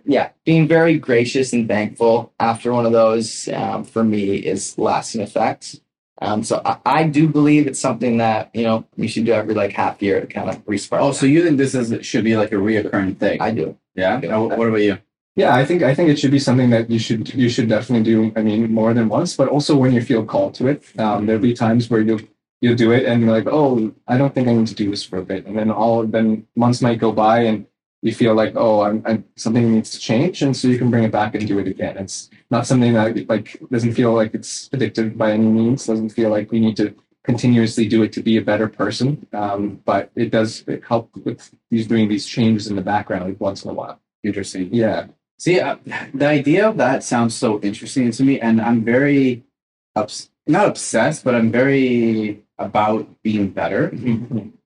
Speaker 3: yeah, being very gracious and thankful after one of those um, for me is lasting effects. Um, so I, I do believe it's something that you know you should do every like half year to kind of respark.
Speaker 2: Oh, so you think this is should be like a reoccurring thing?
Speaker 3: I do.
Speaker 2: yeah.
Speaker 3: Yeah.
Speaker 2: Uh, What about you?
Speaker 4: Yeah, I think I think it should be something that you should you should definitely do. I mean, more than once, but also when you feel called to it. Um, there'll be times where you you'll do it and you're like, oh, I don't think I need to do this for a bit, and then all then months might go by and you feel like, oh, I'm, I'm something needs to change, and so you can bring it back and do it again. It's not something that like doesn't feel like it's addictive by any means. Doesn't feel like we need to continuously do it to be a better person. Um, but it does help with these doing these changes in the background like, once in a while.
Speaker 2: Interesting.
Speaker 4: Yeah.
Speaker 2: See, uh, the idea of that sounds so interesting to me, and I'm very ups- not obsessed, but I'm very about being better.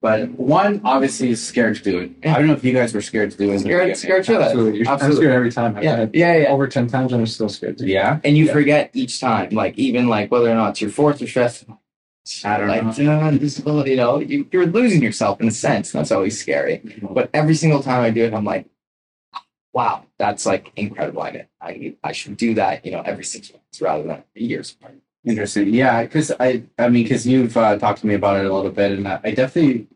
Speaker 2: But one, obviously, is scared to do it. I don't know if you guys were scared to do it.
Speaker 3: Scared, scared to that.
Speaker 4: Absolutely. You're, I'm scared every time. I've
Speaker 3: Yeah, yeah, yeah.
Speaker 4: over 10 times and I'm still scared. To
Speaker 2: Yeah.
Speaker 3: And you
Speaker 4: Yeah.
Speaker 3: forget each time, like even like whether or not it's your fourth or fifth.
Speaker 2: I don't
Speaker 3: like,
Speaker 2: know.
Speaker 3: uh, this- you know, you, you're losing yourself in a sense. That's always scary. But every single time I do it, I'm like, wow, that's like incredible. I, I, I should do that, you know, every six months rather than years apart.
Speaker 2: Interesting. Yeah, because I, I mean, because you've uh, talked to me about it a little bit, and I I definitely,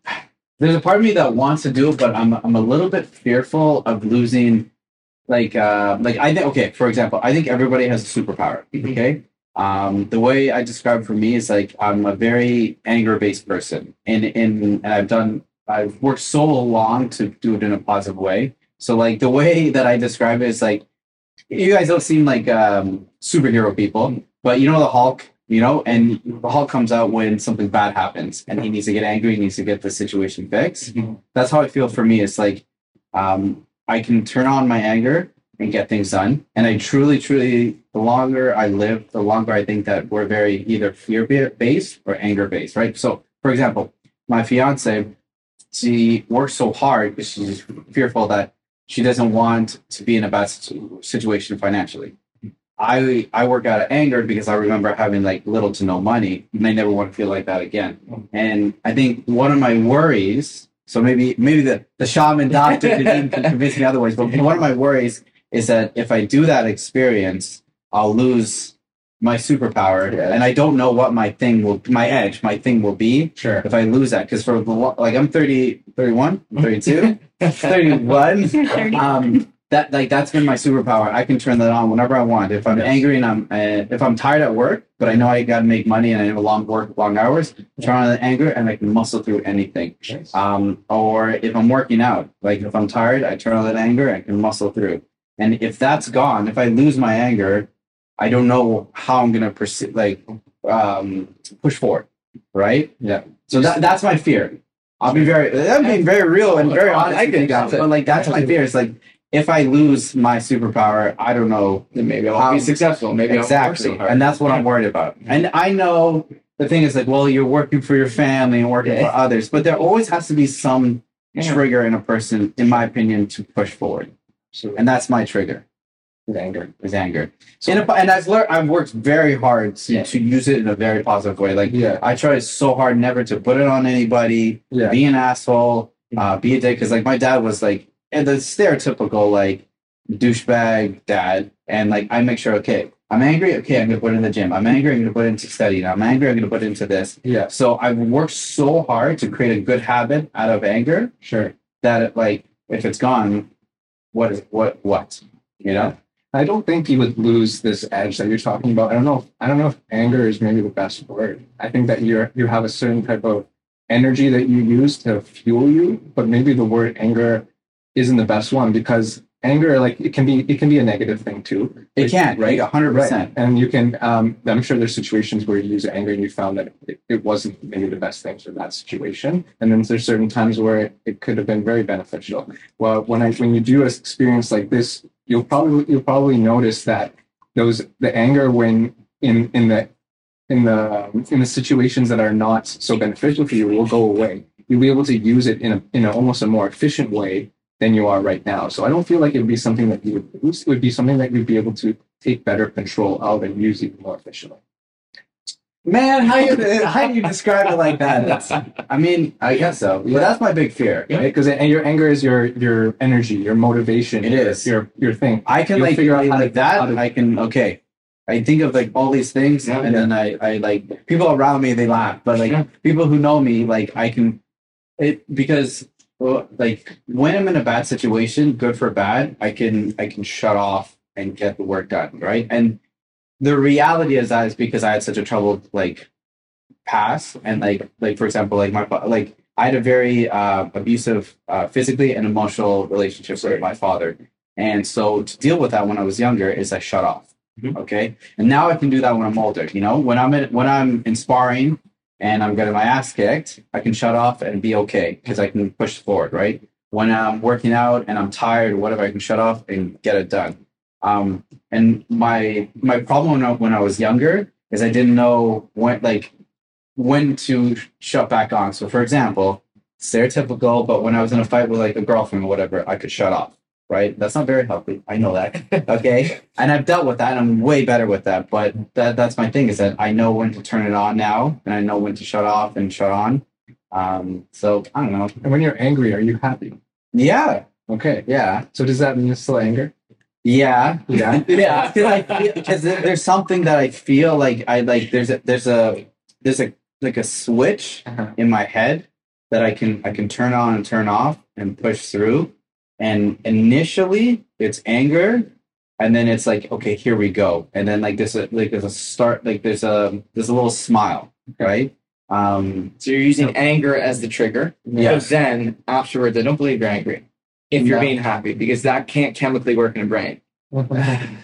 Speaker 2: there's a part of me that wants to do it, but I'm, I'm a little bit fearful of losing, like, uh, like I think. Okay, for example, I think everybody has a superpower.
Speaker 3: Mhm.
Speaker 2: Okay. Um, the way I describe for me is like I'm a very anger-based person, and in and I've done, I've worked so long to do it in a positive way. So like the way that I describe it is like, you guys don't seem like um, superhero people. But you know the Hulk, you know, and the Hulk comes out when something bad happens, and he needs to get angry, he needs to get the situation fixed.
Speaker 3: Mhm.
Speaker 2: That's how I feel for me. It's like um, I can turn on my anger and get things done, and I truly, truly, the longer I live, the longer I think that we're very either fear based or anger based, right? So, for example, my fiance, she works so hard because she's fearful that she doesn't want to be in a bad situation financially. I I work out of anger because I remember having like little to no money, and I never want to feel like that again. And I think one of my worries, so maybe maybe the the shaman doctor can even convince me otherwise, but one of my worries is that if I do that experience, I'll lose my superpower,
Speaker 4: Yeah.
Speaker 2: and I don't know what my thing will, my edge, my thing will be
Speaker 4: Sure.
Speaker 2: if I lose that. Because for the like I'm 30, 31, 32, 31. Um, that like that's been my superpower. I can turn that on whenever I want. If I'm
Speaker 4: Yes.
Speaker 2: angry and I'm uh, if I'm tired at work, but I know I got to make money and I have a long work, long hours, turn on the anger and I can muscle through anything.
Speaker 4: Nice.
Speaker 2: Um, or if I'm working out, like if I'm tired, I turn on that anger, I can muscle through. And if that's gone, if I lose my anger, I don't know how I'm gonna pursue, like um, push forward, right?
Speaker 4: Yeah.
Speaker 2: So that that's my fear. I'll be very, I'm being very real and very honest.
Speaker 3: I
Speaker 2: with you guys,
Speaker 3: it.
Speaker 2: but like that's my fear. It's like if I lose my superpower, I don't know
Speaker 3: Then maybe I won't
Speaker 2: How-
Speaker 3: be successful. Maybe I'll
Speaker 2: exactly, and that's what I'm worried about. And I know the thing is like, well, you're working for your family and working
Speaker 3: Yeah.
Speaker 2: for others, but there always has to be some
Speaker 3: Yeah.
Speaker 2: trigger in a person, in my opinion, to push forward,
Speaker 4: So,
Speaker 2: and that's my trigger
Speaker 4: with anger.
Speaker 2: is anger. And, if- and I've learned, I've worked very hard to,
Speaker 3: Yeah.
Speaker 2: to use it in a very positive way. Like
Speaker 4: Yeah.
Speaker 2: I try so hard never to put it on anybody,
Speaker 4: Yeah.
Speaker 2: be an asshole, uh, be a dick. Because like my dad was like and the stereotypical like douchebag dad, and like I make sure okay, I'm angry. Okay, I'm gonna put it in the gym. I'm angry. I'm gonna put it into studying. I'm angry. I'm gonna put it into this.
Speaker 4: Yeah.
Speaker 2: So I've worked so hard to create a good habit out of anger
Speaker 4: Sure.
Speaker 2: that it, like if it's gone, what is what what you know?
Speaker 4: I don't think you would lose this edge that you're talking about. I don't know. If, I don't know if anger is maybe the best word. I think that you're you have a certain type of energy that you use to fuel you, but maybe the word anger isn't the best one because anger, like it can be, it can be a negative thing too.
Speaker 2: It can, right? hundred percent.
Speaker 4: And you can, um, I'm sure there's situations where you use anger and you found that it, it wasn't maybe the best thing for that situation. And then there's certain times where it, it could have been very beneficial. Well, when I, when you do an experience like this, you'll probably, you'll probably notice that those, the anger when in, in the, in the, in the situations that are not so beneficial for you will go away. You'll be able to use it in a, in a almost a more efficient way than you are right now. So I don't feel like it would be something that you would. It would be something that you'd be able to take better control of and use even more efficiently.
Speaker 2: Man, how you how do you describe it like that? That's, I mean, I guess so. But that's my big fear.
Speaker 4: Right? Because and your anger is your your energy, your motivation.
Speaker 2: It is.
Speaker 4: your your thing.
Speaker 2: I can
Speaker 4: You'll
Speaker 2: like
Speaker 4: figure out how to-
Speaker 2: like that.
Speaker 4: how to-
Speaker 2: I can okay. I think of like all these things,
Speaker 3: Yeah,
Speaker 2: and
Speaker 3: yeah.
Speaker 2: then I I like people around me they laugh, but like
Speaker 3: Yeah.
Speaker 2: people who know me like I can it because well, like when I'm in a bad situation, good for bad, I can I can shut off and get the work done, right? And the reality is that is because I had such a troubled like past, and like like for example, like my like I had a very uh, abusive uh, physically and emotional relationship with my father, and so to deal with that when I was younger is I shut off.
Speaker 3: Mhm.
Speaker 2: Okay, and now I can do that when I'm older. You know, when I'm in, when I'm in sparring and I'm getting my ass kicked, I can shut off and be okay because I can push forward, right? When I'm working out and I'm tired whatever, I can shut off and get it done. Um, and my my problem when I, when I was younger is I didn't know when like when to shut back on. So, for example, stereotypical, but when I was in a fight with like a girlfriend or whatever, I could shut off. Right? That's not very healthy. I know that. Okay, and I've dealt with that. and I'm way better with that. But that that's my thing is that I know when to turn it on now, and I know when to shut off and shut on. Um, so I don't know.
Speaker 4: And when you're angry, are you happy?
Speaker 2: Yeah,
Speaker 4: Okay.
Speaker 2: yeah,
Speaker 4: So does that mean it's still anger?
Speaker 2: Yeah,
Speaker 4: Yeah.
Speaker 2: yeah. I feel Because there's something that I feel like I like. There's a there's a there's a like a switch
Speaker 4: Uh-huh.
Speaker 2: in my head that I can I can turn on and turn off and push through. And initially it's anger, and then it's like okay, here we go. And then like there's a like there's a start like there's a there's a little smile, right? Um,
Speaker 3: So you're using anger as the trigger.
Speaker 2: Yes.
Speaker 3: But then afterwards, I don't believe you're angry. If you're being happy, because that can't chemically work in a brain.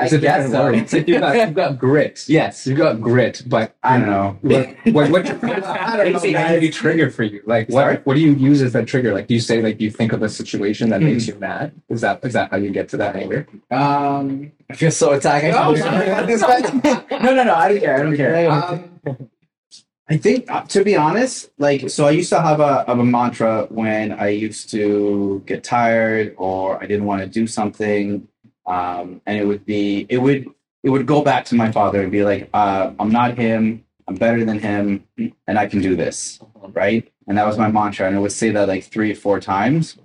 Speaker 4: It's a
Speaker 2: guess
Speaker 4: different
Speaker 2: so.
Speaker 4: word. It's you've got, you've got grit.
Speaker 3: Yes.
Speaker 4: You've got grit, but
Speaker 2: I don't know.
Speaker 4: what what what
Speaker 2: I don't know, guys.
Speaker 4: trigger for you? Like
Speaker 2: Sorry?
Speaker 4: what what do you use as that trigger? Like do you say like you think of a situation that makes you mad? Is that is that how you get to that anger?
Speaker 2: Um, I feel so attacked. I
Speaker 3: No,
Speaker 2: feel sorry about this guy. no, no, no. I don't care. I don't care. Um, I think, uh, to be honest, like, so I used to have a, have a mantra when I used to get tired or I didn't want to do something. Um, and it would be, it would, it would go back to my father and be like, uh, I'm not him. I'm better than him and I can do this. Right. And that was my mantra. And I would say that like three or four times.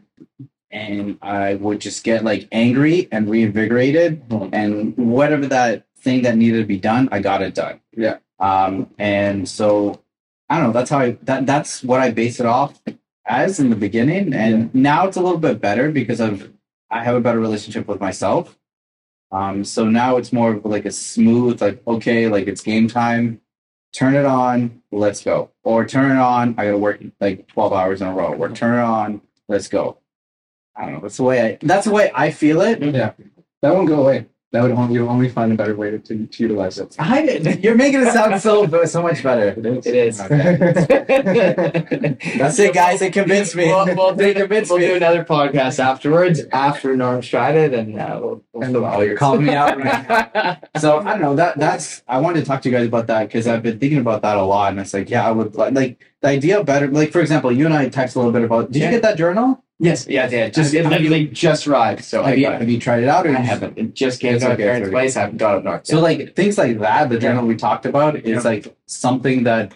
Speaker 2: And I would just get like angry and reinvigorated and whatever that thing that needed to be done, I got it done.
Speaker 4: Yeah.
Speaker 2: Um, and so I don't know. That's how I that that's what I base it off as in the beginning, and now it's a little bit better because of I have a better relationship with myself. Um, so now it's more of like a smooth, like okay, like it's game time. Turn it on, let's go. Or turn it on. I gotta work like twelve hours in a row. Or turn it on, let's go. I don't know. That's the way I. That's the way I feel it.
Speaker 4: Yeah. That won't go away. That would only you'll only find a better way to, to, to utilize it.
Speaker 2: I, you're making it sound so so much better.
Speaker 4: is.
Speaker 3: It is.
Speaker 2: That's it, guys. It convinced me.
Speaker 3: We'll, we'll, do,
Speaker 2: It convinced
Speaker 3: we'll
Speaker 2: me.
Speaker 3: do another podcast afterwards after Norm's tried it, and uh, we'll, we'll
Speaker 2: And
Speaker 3: fill all your
Speaker 2: call me out. right So I don't know that that's I wanted to talk to you guys about that because I've been thinking about that a lot, and it's like yeah, I would like, like the idea of better. Like for example, you and I text a little bit about. Did
Speaker 3: Yeah.
Speaker 2: you get that journal?
Speaker 3: Yes, yeah, yeah. Just it
Speaker 2: you-
Speaker 3: literally just arrived, so I
Speaker 2: Have you,
Speaker 3: got it.
Speaker 2: have you tried it out or
Speaker 3: I haven't. It just came
Speaker 2: It's
Speaker 3: to my
Speaker 2: okay,
Speaker 3: parents'
Speaker 2: it's okay.
Speaker 3: place. I haven't got it north.
Speaker 2: So like things like that, the journal we talked about is
Speaker 3: Yeah.
Speaker 2: like something that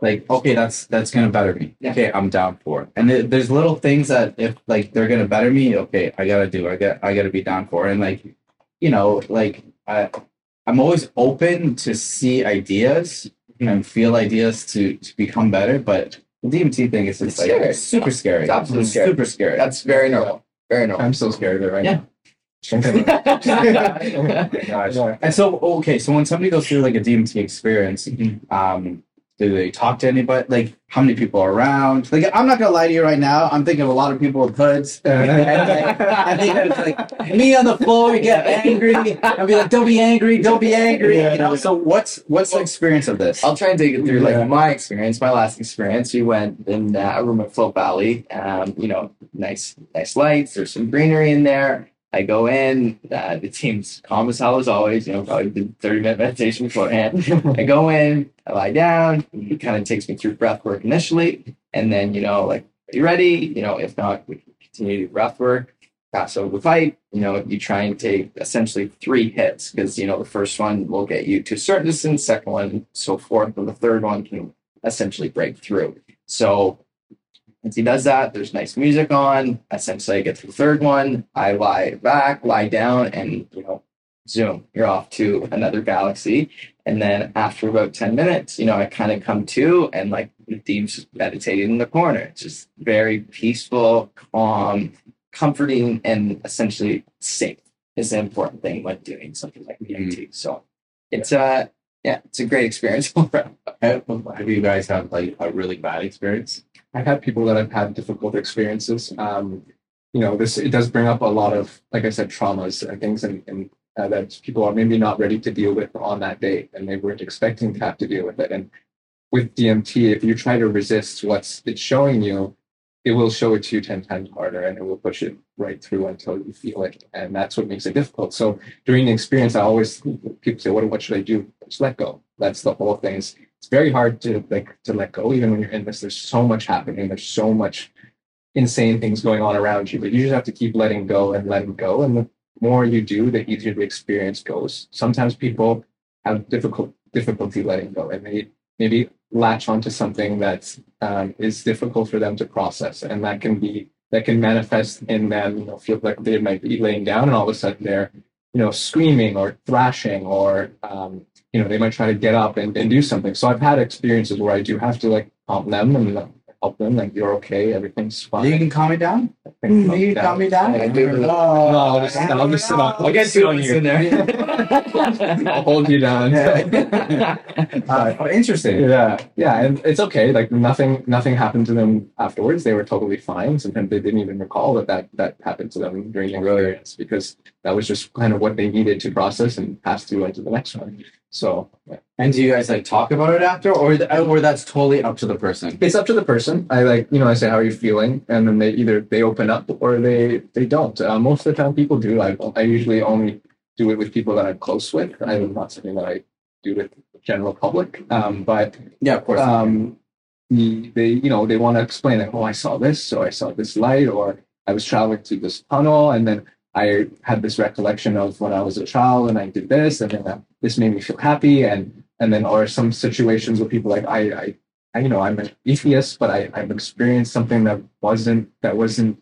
Speaker 2: like okay, that's that's gonna better me.
Speaker 3: Yeah.
Speaker 2: Okay, I'm down for it. And th- there's little things that if like they're gonna better me, okay, I gotta do. I got I gotta be down for. it. And like you know, like I I'm always open to see ideas
Speaker 3: Mhm.
Speaker 2: and feel ideas to to become better, but DMT thing is just
Speaker 3: It's
Speaker 2: like
Speaker 3: scary.
Speaker 2: it's super scary.
Speaker 3: It's absolutely scary.
Speaker 2: super scary.
Speaker 3: That's very normal. Very normal.
Speaker 4: I'm so scared of it right
Speaker 3: Yeah.
Speaker 4: now.
Speaker 2: Gosh. And so, okay, so when somebody goes through like a DMT experience,
Speaker 3: Mhm.
Speaker 2: um, Do they talk to anybody? Like, how many people are around? Like, I'm not gonna lie to you right now. I'm thinking of a lot of people with hoods. And, like, I think it's like me on the floor, We get angry. I'll be like, "Don't be angry, don't be angry."
Speaker 4: Yeah.
Speaker 2: You know. So, what's what's the experience of this?
Speaker 3: I'll try and take it through
Speaker 4: Yeah.
Speaker 3: like my experience, my last experience. We went in uh, a room at Float Valley. Um, you know, nice, nice lights. There's some greenery in there. I go in. Uh, the team's calm as hell as always. You know, probably did 30 minute meditation beforehand. I go in. I lie down. He kind of takes me through breath work initially, and then you know, like, are you ready? You know, if not, we continue to do breath work. The pipe. You know, you try and take essentially three hits because you know the first one will get you to a certain distance, second one so forth, and the third one can essentially break through. So once he does that, there's nice music on. Essentially, I get to the third one. I lie back, lie down, and you know, zoom. You're off to another galaxy. And then after about ten minutes, you know, I kind of come to, and like Nadeem's meditating in the corner. It's just very peaceful, calm, comforting, and essentially safe is the important thing when doing something like DMT. So it's uh yeah, it's a great experience.
Speaker 2: Have you guys had like a really bad experience?
Speaker 4: I've had people that have had difficult experiences. Um, you know, this it does bring up a lot of, like I said, traumas and things, and, and uh, that people are maybe not ready to deal with on that day, and they weren't expecting to have to deal with it. And with DMT, if you try to resist what's it's showing you, it will show it to you ten times harder, and it will push it right through until you feel it, and that's what makes it difficult. So during the experience, I always people say, "What what should I do?" Just let go. That's the whole thing. It's, it's very hard to like to let go, even when you're in this. There's so much happening. There's so much insane things going on around you, but you just have to keep letting go and letting go. And the more you do, the easier the experience goes. Sometimes people have difficult difficulty letting go, and they maybe latch onto something that um, is difficult for them to process, and that can be that can manifest in them. You know, feel like they might be laying down, and all of a sudden they're you know screaming or thrashing, or um, you know they might try to get up and, and do something. So I've had experiences where I do have to like calm them and help them, like you're okay, everything's fine.
Speaker 2: You can calm me down. You can
Speaker 4: down.
Speaker 2: calm me down.
Speaker 3: I do.
Speaker 4: No, I'll just, I'll just sit on.
Speaker 3: I'll get
Speaker 4: sit on you.
Speaker 3: in there.
Speaker 4: I'll hold you down.
Speaker 2: Uh, oh, interesting.
Speaker 4: yeah, yeah, and it's okay. Like nothing, nothing happened to them afterwards. They were totally fine. Sometimes they didn't even recall that that, that happened to them during the experience because that was just kind of what they needed to process and pass through into the next one. So.
Speaker 2: And do you guys like talk about it after, or or that's totally up to the person?
Speaker 4: it's up to the person. I like, you know, I say, "How are you feeling?" And then they either they open up or they they don't. Uh, most of the time, people do. I I usually only do it with people that I'm close with. I'm not something that I do with the general public. Um, but
Speaker 2: Yeah, of course.
Speaker 4: um, they you know they want to explain like, oh, I saw this, so I saw this light, or I was traveling through this tunnel, and then I had this recollection of when I was a child, and I did this, and then this made me feel happy, and and then or some situations where people like I I, I you know I'm an atheist, but I I've experienced something that wasn't that wasn't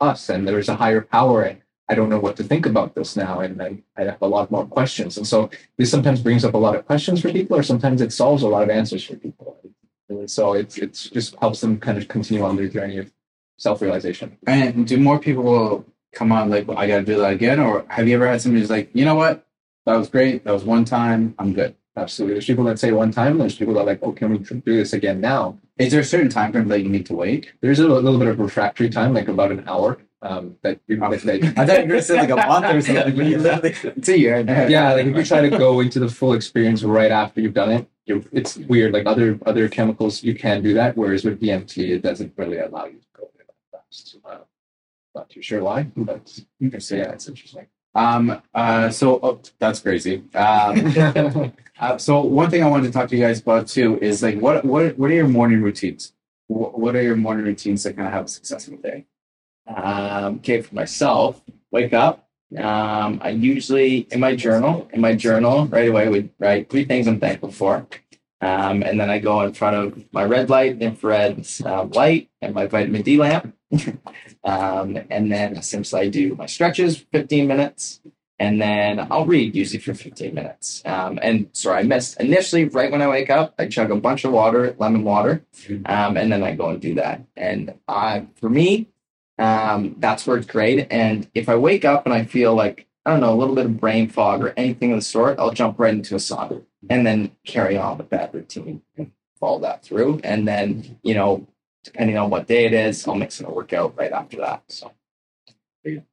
Speaker 4: us, and there was a higher power, and I don't know what to think about this now, and then I have a lot more questions, and so this sometimes brings up a lot of questions for people, or sometimes it solves a lot of answers for people. And so it's it's just helps them kind of continue on their journey of self realization.
Speaker 2: and do more people come on like I got to do that again, or have you ever had somebody who's like, you know what, that was great, that was one time, I'm good.
Speaker 4: Absolutely. There's people that say one time, and there's people that are like, oh, can we do this again now?
Speaker 2: Is there a certain time frame that you need to wait?
Speaker 4: There's a little bit of refractory time, like about an hour. Um, that you that-
Speaker 2: I thought you were going to say like a month or something. but you literally-
Speaker 3: It's a year.
Speaker 4: yeah, like if you try to go into the full experience right after you've done it, you're, it's weird. Like other other chemicals, you can do that, whereas with DMT, it doesn't really allow you to go there that fast. Uh, not too sure why, but so yeah, it's interesting.
Speaker 2: Um. Uh. So oh, that's crazy. Um. uh, so one thing I wanted to talk to you guys about too is like what what what are your morning routines? What, what are your morning routines that kind of have a successful day?
Speaker 3: Um, okay, for myself, wake up. Um, I usually in my journal, in my journal, right away would write three things I'm thankful for. Um, and then I go in front of my red light, infrared um, light, and my vitamin D lamp. Um, and then essentially I do my stretches, 15 minutes, and then I'll read usually for 15 minutes. Um, and sorry, I missed initially right when I wake up, I chug a bunch of water, lemon water, um, and then I go and do that. And I, for me, um, that's where it's great. And if I wake up and I feel like, I don't know, a little bit of brain fog or anything of the sort, I'll jump right into a sauna and then carry on with that routine. And follow that through. And then, you know, depending on what day it is, I'll mix in a workout right after that. So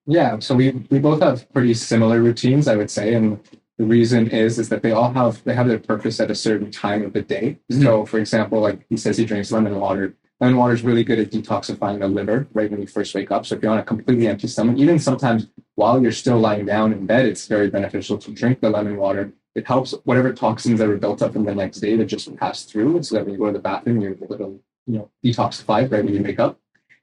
Speaker 4: Yeah, so we we both have pretty similar routines, I would say, and the reason is is that they all have they have their purpose at a certain time of the day. Mm-hmm. So, for example, like he says, he drinks lemon water. Lemon water is really good at detoxifying the liver right when you first wake up. So, if you're on a completely empty stomach, even sometimes while you're still lying down in bed, it's very beneficial to drink the lemon water. It helps whatever toxins that were built up in the next day to just pass through, so that when you go to the bathroom, you're a little you know detoxify right when you wake up.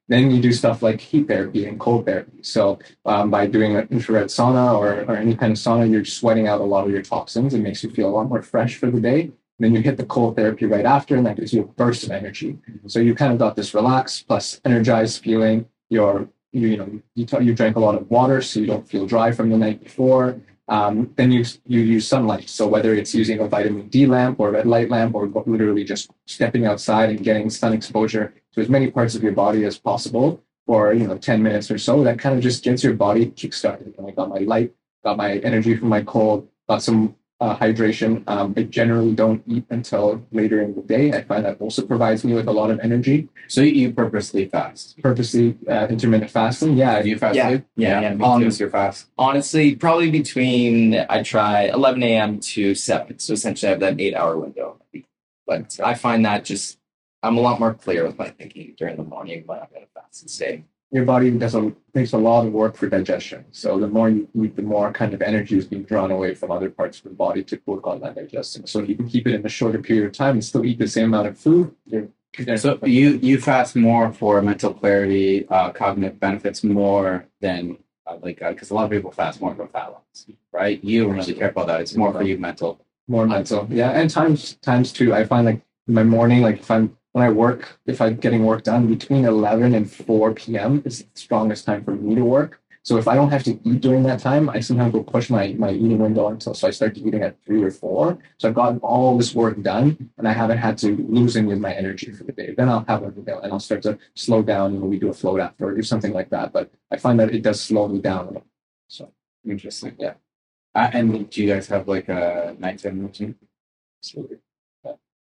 Speaker 4: Then you do stuff like heat therapy and cold therapy. So um, by doing an infrared sauna or, or any kind of sauna, you're sweating out a lot of your toxins. It makes you feel a lot more fresh for the day. Then you hit the cold therapy right after, and that gives you a burst of energy. So you kind of got this relaxed plus energized feeling. You're you, you know you, you drank a lot of water, so you don't feel dry from the night before. Um, then you you use sunlight. So whether it's using a vitamin D lamp or a red light lamp, or literally just stepping outside and getting sun exposure to as many parts of your body as possible for you know 10 minutes or so, that kind of just gets your body kickstarted. And I got my light, got my energy from my cold, got some uh, hydration. Um, I generally don't eat until later in the day. I find that also provides me with a lot of energy.
Speaker 2: So you, you purposely fast.
Speaker 4: Purposely uh, intermittent fasting, yeah,
Speaker 2: Do you fast
Speaker 3: Yeah.
Speaker 2: too?
Speaker 3: Yeah, yeah,
Speaker 2: long is your fast?
Speaker 3: honestly, probably between I try 11 a.m. to 7. So essentially, I have that eight hour window. But I find that just I'm a lot more clear with my thinking during the morning when I'm going to fast and stay.
Speaker 4: Your body does a makes a lot of work for digestion. So the more you eat, the more kind of energy is being drawn away from other parts of the body to work on that digestion. So you can keep it in a shorter period of time and still eat the same amount of food. You're, you're-
Speaker 2: So you you fast more for mental clarity, uh, cognitive benefits more than uh, like because a lot of people fast more for fat loss, right? You don't really care about that. It's more for you mental.
Speaker 4: more mental. Yeah, and times times two. I find like in my morning, like if I'm when I work, if I'm getting work done between eleven and four p.m. is the strongest time for me to work. So if I don't have to eat during that time, I sometimes will push my my eating window until so I start eating at three or four. So I've gotten all this work done, and I haven't had to lose any of my energy for the day. Then I'll have a meal and I'll start to slow down. Know, we do a float after or do something like that. But I find that it does slow me down a little. So
Speaker 2: Interesting.
Speaker 4: Yeah.
Speaker 2: Uh, and do you guys have like a nighttime routine?
Speaker 4: really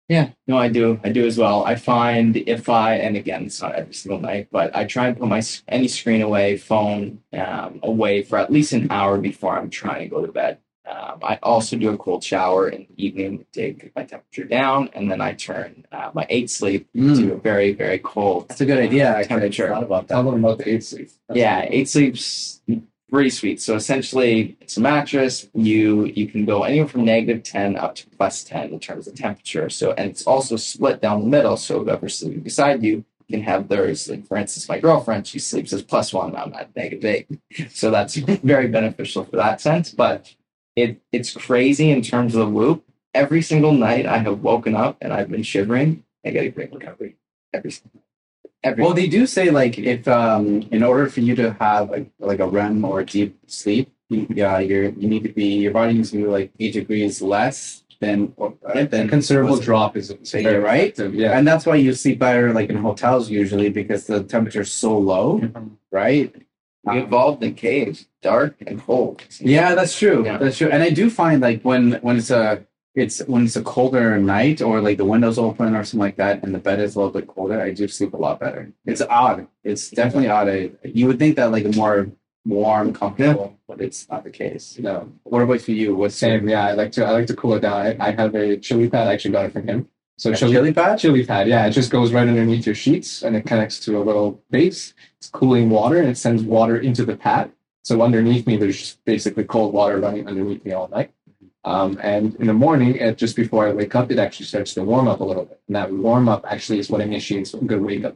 Speaker 3: Yeah, no, I do. I do as well. I find if I, and again, it's not every single night, but I try and put my any screen away, phone um, away for at least an hour before I'm trying to go to bed. Um, I also do a cold shower in the evening to take my temperature down, and then I turn uh, my Eight Sleep to a very, very cold
Speaker 2: That's a good idea. I kind of
Speaker 3: temperature.
Speaker 2: thought about
Speaker 4: Tell
Speaker 2: that.
Speaker 4: them about the Eight Sleep. That's
Speaker 3: Yeah, eight sleeps pretty sweet. So essentially, it's a mattress. You you can go anywhere from negative ten up to plus ten in terms of temperature. So and it's also split down the middle. So whoever's sleeping beside you can have theirs. Like for instance, my girlfriend she sleeps as plus one. I'm at negative eight. So that's very beneficial for that sense. But it it's crazy in terms of the Whoop. Every single night I have woken up and I've been shivering. I get a great recovery every single every
Speaker 2: Well, they do say like if um in order for you to have a, like a REM or a deep sleep, you, yeah, you're you need to be your body needs to be like eight degrees less than uh,
Speaker 4: a
Speaker 2: than
Speaker 4: considerable drop is
Speaker 2: So you're right.
Speaker 4: Yeah.
Speaker 2: and that's why you sleep better like in hotels usually because the temperature's so low, right?
Speaker 3: We evolved in caves, dark and cold.
Speaker 2: Yeah, that's true.
Speaker 3: Yeah.
Speaker 2: That's true. And I do find like when when it's a it's when it's a colder night or like the windows open or something like that and the bed is a little bit colder, I do sleep a lot better. It's odd. It's definitely odd. I, you would think that like a more warm, comfortable, but it's not the case.
Speaker 4: No,
Speaker 2: What about for you? What's
Speaker 4: same. Yeah, I like to I like to cool it down. I, I have a chili pad. I actually got it from him. So chili,
Speaker 2: chili pad?
Speaker 4: chili pad. Yeah, it just goes right underneath your sheets and it connects to a little base. It's cooling water and it sends water into the pad. So underneath me, there's just basically cold water running underneath me all night. Um, and in the morning, it, just before I wake up, it actually starts to warm up a little bit. And that warm up actually is what initiates a good wake up.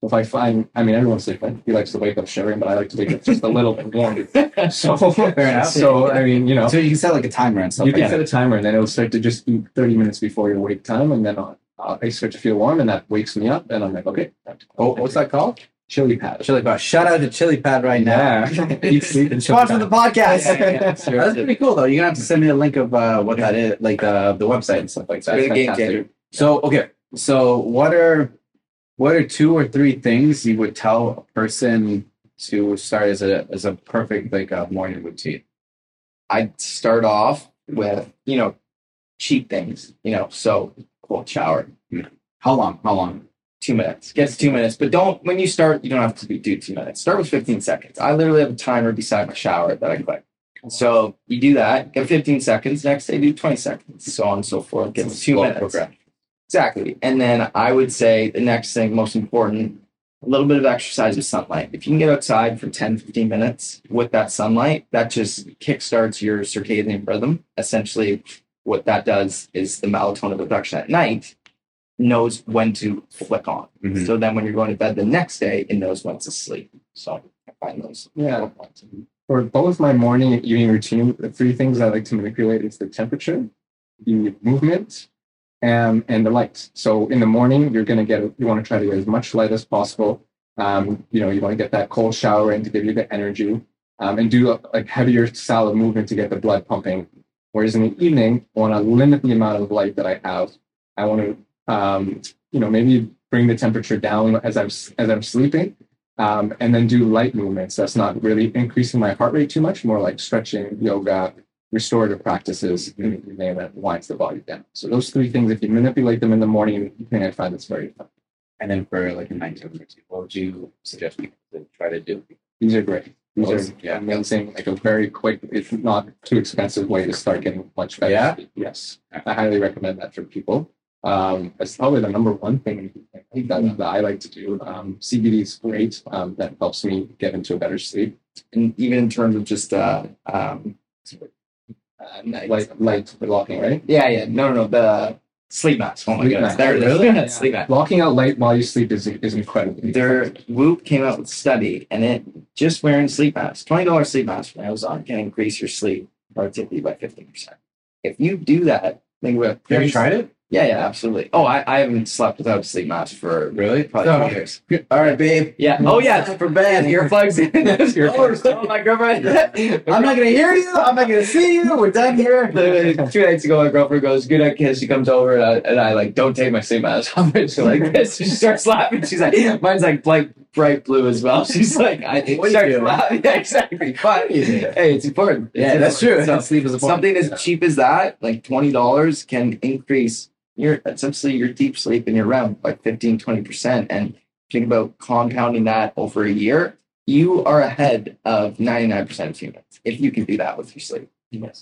Speaker 4: So if I find, I mean, everyone's different. He likes to wake up shivering, but I like to wake up just a little bit warm. So,
Speaker 2: Fair enough.
Speaker 4: so I mean, you know,
Speaker 2: So you can set like a timer and stuff
Speaker 4: you
Speaker 2: like
Speaker 4: can
Speaker 2: that.
Speaker 4: set a timer, and then it'll start to just eat 30 minutes before your wake time, and then uh, uh, I start to feel warm, and that wakes me up, and I'm like, okay.
Speaker 2: Oh, what's that called?
Speaker 4: Chili pad.
Speaker 2: Chili pad. Shout out to Chili Pad right now.
Speaker 4: Yeah. Eat, sleep, and chili
Speaker 2: Sponsor the podcast.
Speaker 3: Yeah, yeah, yeah. Sure.
Speaker 2: That's pretty cool though. You're gonna have to send me a link of uh, what that is, like the the website and stuff like that.
Speaker 3: Game changer.
Speaker 2: So okay, so what are what are two or three things you would tell a person to start as a as a perfect like uh, morning routine?
Speaker 3: I'd start off with, you know, cheap things, you know, so cold shower.
Speaker 2: How long? How long?
Speaker 3: Two minutes. Gets two minutes, but don't when you start, you don't have to do do two minutes. Start with 15 seconds. I literally have a timer beside my shower that I click. So you do that, get 15 seconds. Next day, do 20 seconds, so on and so forth. Gets two minutes.
Speaker 2: progression.
Speaker 3: Exactly. And then I would say the next thing, most important, a little bit of exercise with sunlight. If you can get outside for 10, 15 minutes with that sunlight, that just kickstarts your circadian rhythm. Essentially, what that does is the melatonin production at night knows when to flick on.
Speaker 2: Mhm.
Speaker 3: So then when you're going to bed the next day, it knows when to sleep. So I find those.
Speaker 4: Yeah. For both my morning and evening routine, the three things I like to manipulate is the temperature, the movement, and and the light. So in the morning, you're gonna get you want to try to get as much light as possible. Um, you know, you want to get that cold shower in to give you the energy, um, and do like heavier solid movement to get the blood pumping. Whereas in the evening, I want to limit the amount of light that I have. I want to, um, you know, maybe bring the temperature down as I'm as I'm sleeping, um, and then do light movements. That's not really increasing my heart rate too much. More like stretching, yoga, restorative practices, in the evening that winds the body down. So those three things, if you manipulate them in the morning evening, I find it's very effective.
Speaker 2: And then for like a nighttime routine, what would you suggest people to try to do?
Speaker 4: These are great. These are
Speaker 2: yeah.
Speaker 4: amazing. Like a very quick, it's not too expensive way to start getting much better.
Speaker 2: Yeah?
Speaker 4: Yes. I highly recommend that for people. Um, it's probably the number one thing that, that I like to do. Um, CBD is great. Um, that helps me get into a better sleep.
Speaker 3: And even in terms of just uh, um, uh, night-
Speaker 4: Light, light blocking, right?
Speaker 3: Yeah, yeah. No, no, no. The sleep mask. Oh my
Speaker 4: Sleep
Speaker 3: goodness. There it is.
Speaker 2: Really?
Speaker 3: sleep mask.
Speaker 4: Blocking out light while you sleep is is incredible.
Speaker 3: Their Whoop came out with a study, and it just wearing sleep masks, twenty dollars sleep mask from Amazon can increase your sleep productivity by fifteen percent. If you do that, think about.
Speaker 2: Have you tried it?
Speaker 3: Yeah, yeah, absolutely. Oh, I, I haven't slept without a sleep mask for
Speaker 2: Really?
Speaker 3: probably oh.
Speaker 2: No.
Speaker 3: two years.
Speaker 2: All right, babe.
Speaker 3: Yeah. Oh, yeah. It's for bed. Earplugs in.
Speaker 4: Earplugs.
Speaker 3: oh, my girlfriend.
Speaker 2: I'm not gonna hear you. I'm not gonna see you. We're done here.
Speaker 3: Two nights ago, my girlfriend goes, "Good night, kiss." She comes over, and I, and I like don't take my sleep mask off. And she's like this. She starts laughing. She's like, "Mine's like bright, bright blue as well." She's like, "I
Speaker 2: What are you
Speaker 3: starts
Speaker 2: doing?
Speaker 3: laughing." Yeah, exactly. But hey, it's important.
Speaker 2: Yeah,
Speaker 3: It's
Speaker 2: that's true.
Speaker 3: So,
Speaker 2: Sleep is important.
Speaker 3: something as cheap as that, like twenty dollars, can increase your essentially your deep sleep in your REM by 15, 20 percent. And think about compounding that over a year. You are ahead of ninety nine percent of humans if you can do that with your sleep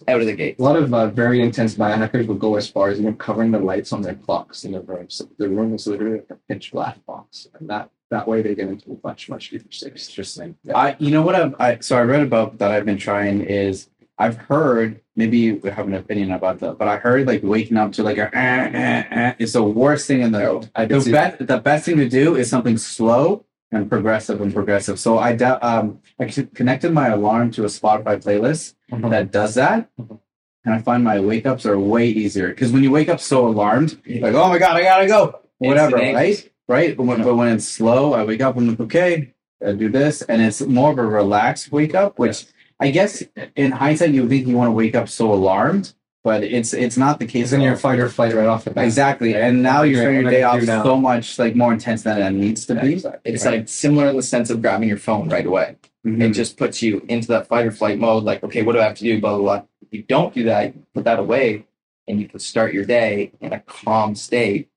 Speaker 3: out of the gate.
Speaker 4: A lot of uh, very intense biohackers will go as far as even covering the lights on their clocks in their rooms. So the room is literally like a pitch black box, and that that way they get into a much much deeper sleep.
Speaker 2: Interesting. I, you know what I've, I, so I read about that I've been trying is I've heard, maybe you have an opinion about that, but I heard like waking up to like a, eh, eh, eh, is the worst thing in the world. The best, the best thing to do is something slow and progressive and progressive. So I, da- um, I connected my alarm to a Spotify playlist
Speaker 4: Mhm.
Speaker 2: that does that.
Speaker 4: Mhm.
Speaker 2: And I find my wake ups are way easier because when you wake up so alarmed, like, oh my God, I gotta go, whatever, right? Right. But when, but when it's slow, I wake up and I'm like, okay, I do this. And it's more of a relaxed wake up, which I guess in hindsight, you think you want to wake up so alarmed, but it's it's not the case.
Speaker 4: It's in
Speaker 2: at
Speaker 4: your fight or flight right off the bat.
Speaker 2: Exactly. And now you're starting your day off so much like more intense than it needs to be.
Speaker 4: exactly.
Speaker 3: It's
Speaker 2: Right.
Speaker 3: like similar in the sense of grabbing your phone right away.
Speaker 2: Mhm.
Speaker 3: It just puts you into that fight or flight mode. Like, okay, what do I have to do? Blah blah blah. If you don't do that, you put that away, and you can start your day in a calm state.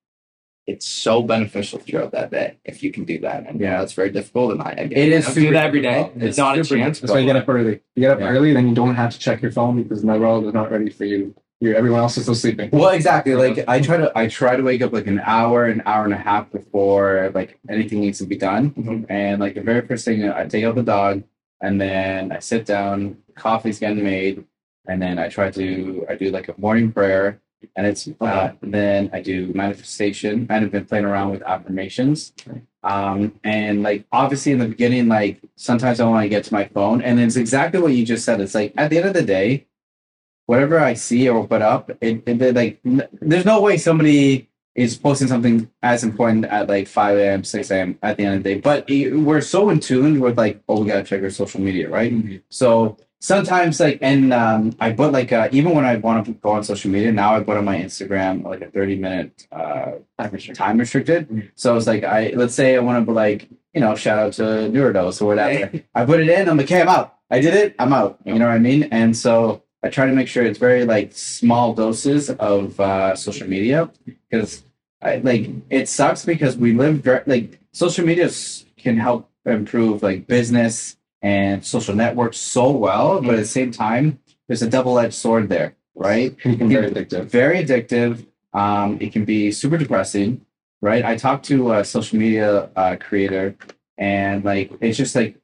Speaker 3: It's so beneficial throughout that day if you can do that. And yeah,
Speaker 2: Yeah.
Speaker 3: it's very difficult. And I, again,
Speaker 2: It is
Speaker 3: I don't that every day. It's,
Speaker 2: It's
Speaker 3: not a
Speaker 2: super
Speaker 3: chance.
Speaker 4: That's why you get up early. You get up
Speaker 2: Yeah.
Speaker 4: early, then you don't have to check your phone because the world is not ready for you. you everyone else is still sleeping.
Speaker 2: Well, exactly. Like I try to, I try to wake up like an hour, an hour and a half before like anything needs to be done.
Speaker 3: Mhm.
Speaker 2: And like the very first thing, I take out the dog, and then I sit down. Coffee's getting made, and then I try to, I do like a morning prayer, and it's uh, then I do manifestation. And I've been playing around with affirmations. Um, and like obviously in the beginning, like sometimes I want to get to my phone, and it's exactly what you just said. It's like at the end of the day, whatever I see or put up, it, it like n- there's no way somebody is posting something as important at like 5 a.m., 6 a.m. at the end of the day. But it, we're so in tune with like, oh, we gotta check our social media, right? So sometimes like, and um, I put like uh, even when I want to go on social media now, I put on my Instagram like a 30 minute uh, time restricted. Time restricted. So it's like I let's say I want to like you know shout out to Neurodose or whatever. I put it in. I'm like, okay, I'm out. I did it. I'm out. You know what I mean? And so I try to make sure it's very like small doses of uh, social media because I like it sucks because we live very like social media can help improve like business and social networks so well, but at the same time, there's a double edged sword there, right?
Speaker 4: It can be very addictive.
Speaker 2: very addictive. Um, it can be super depressing, right? I talked to a social media uh, creator, and like it's just like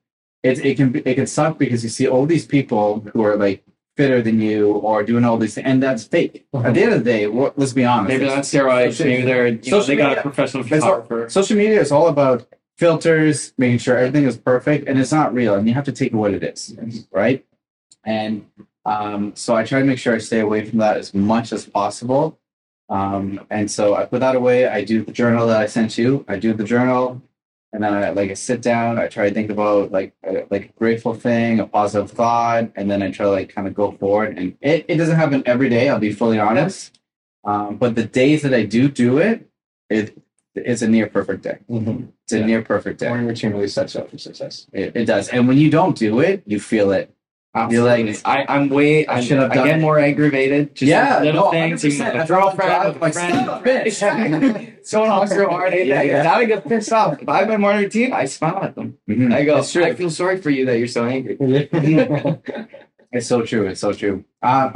Speaker 2: it it can be, it can suck because you see all these people who are like fitter than you or doing all these, and that's fake. At the end of the day, what, let's be honest.
Speaker 3: Maybe not steroids. Maybe they're you know, they got
Speaker 2: media-
Speaker 3: a professional
Speaker 2: That's all-
Speaker 3: photographer.
Speaker 2: social media is all about filters, making sure everything is perfect, and it's not real, and you have to take what it is, right? And um, so I try to make sure I stay away from that as much as possible. Um, and so I put that away. I do the journal that I sent you. I do the journal, and then I like I sit down. I try to think about like a, like a grateful thing, a positive thought, and then I try to like kind of go forward. And it, it doesn't happen every day. I'll be fully honest. Um, but the days that I do do it, it it's a near perfect day.
Speaker 4: Mhm.
Speaker 2: It's a
Speaker 4: Yeah.
Speaker 2: near perfect day.
Speaker 4: Morning routine really sets up for success.
Speaker 2: It, it does. And when you don't do it, you feel it. Absolutely. You're like-
Speaker 3: I, I'm way.
Speaker 2: I should have
Speaker 3: I get
Speaker 2: it.
Speaker 3: more aggravated. Just
Speaker 2: Yeah,
Speaker 3: little
Speaker 2: no,
Speaker 3: things.
Speaker 2: 100%.
Speaker 3: Even with a
Speaker 2: That's
Speaker 3: girlfriend, a friend.
Speaker 2: son of a bitch.
Speaker 3: Someone honks real hard. Hey,
Speaker 2: Yeah, yeah.
Speaker 3: Now I get pissed off. If I have my morning routine, I smile at them.
Speaker 2: Mhm.
Speaker 3: I go. I feel sorry for you that you're so angry.
Speaker 2: It's so true. It's so true. Uh,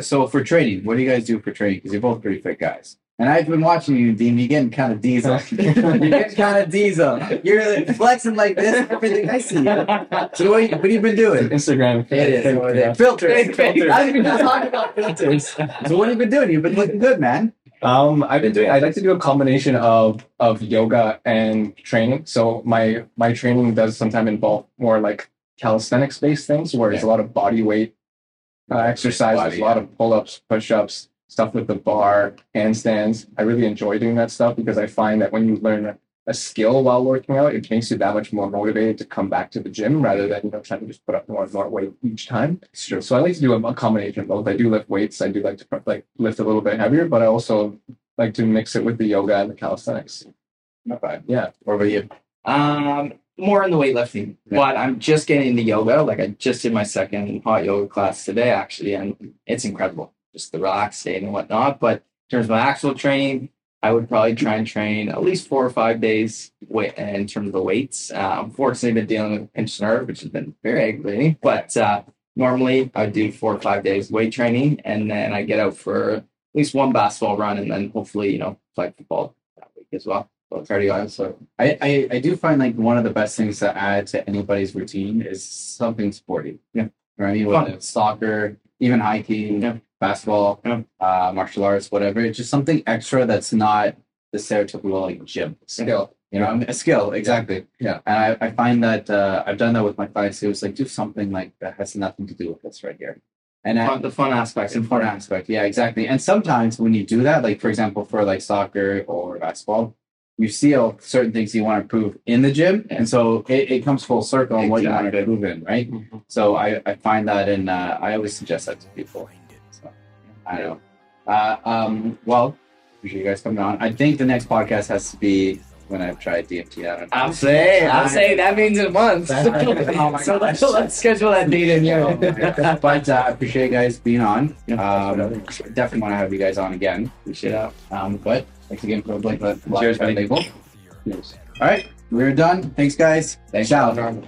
Speaker 2: so for training, what do you guys do for training? Because you're both pretty fit guys. And I've been watching you, Dean. You're getting kind of diesel. you're getting kind of diesel. You're flexing like this. Everything I see. So what, you- what have you been doing?
Speaker 4: Instagram.
Speaker 2: It is. Filters.
Speaker 3: Filters.
Speaker 2: I didn't even talk about filters. So what have you been doing? You've been looking good, man.
Speaker 4: Um, I've been doing. I like to do a combination of of yoga and training. So my my training does sometimes involve more like calisthenics based things, where it's a lot of body weight uh, exercises,
Speaker 2: Body,
Speaker 4: a lot of pull ups, push ups, stuff with the bar, handstands. I really enjoy doing that stuff because I find that when you learn a, skill while working out, it makes you that much more motivated to come back to the gym rather than you know trying to just put up more and more weight each time.
Speaker 2: It's true.
Speaker 4: So I like to do a, combination of both. I do lift weights. I do like to like lift a little bit heavier, but I also like to mix it with the yoga and the calisthenics.
Speaker 2: Not bad.
Speaker 4: Yeah.
Speaker 2: What about you?
Speaker 3: Um, more in the weightlifting,
Speaker 2: Yeah.
Speaker 3: but I'm just getting into yoga. Like I just did my second hot yoga class today, actually, and it's incredible. Just the relaxed state and whatnot. But in terms of my actual training, I would probably try and train at least four or five days in terms of the weights. Uh, unfortunately, I've been dealing with pinched nerve, which has been very aggravating. But uh, normally, I would do four or five days weight training, and then I get out for at least one basketball run, and then hopefully, you know, play football that week as well. So cardio. So
Speaker 2: I, I, I do find like one of the best things to add to anybody's routine is something sporty.
Speaker 3: Yeah.
Speaker 2: Right.
Speaker 3: Fun.
Speaker 2: Whether it's soccer, even hiking,
Speaker 3: Yeah.
Speaker 2: Basketball,
Speaker 3: Yeah.
Speaker 2: uh, martial arts, whatever. It's just something extra that's not the stereotypical like gym
Speaker 4: Skill.
Speaker 2: You know, a skill exactly.
Speaker 4: Yeah.
Speaker 2: And I, I find that uh, I've done that with my clients. It was like do something like that has nothing to do with this right here. And I,
Speaker 3: the fun aspects
Speaker 2: it's an important aspect. Yeah, exactly. And sometimes when you do that, like for example, for like soccer or basketball, you see all certain things you want to improve in the gym, and so it, it comes full circle on what you want to
Speaker 3: Exactly.
Speaker 2: improve in, right? So I, I find that, and uh, I always suggest that to people. I know. Uh, um, well, appreciate you guys coming on. I think the next podcast has to be when I've tried DMT. I don't know.
Speaker 3: I'm saying, I'm saying that means a month.
Speaker 2: Oh
Speaker 3: so let's, let's schedule that date in
Speaker 2: Oh
Speaker 3: here.
Speaker 2: God. but uh, I appreciate you guys being on.
Speaker 3: Yeah,
Speaker 2: Um, definitely want to have you guys on again.
Speaker 3: Appreciate it.
Speaker 2: Um, but thanks again for the
Speaker 3: Cheers, buddy.
Speaker 2: All right, we're done. Thanks, guys.
Speaker 3: Thanks,
Speaker 2: Ciao.
Speaker 3: John.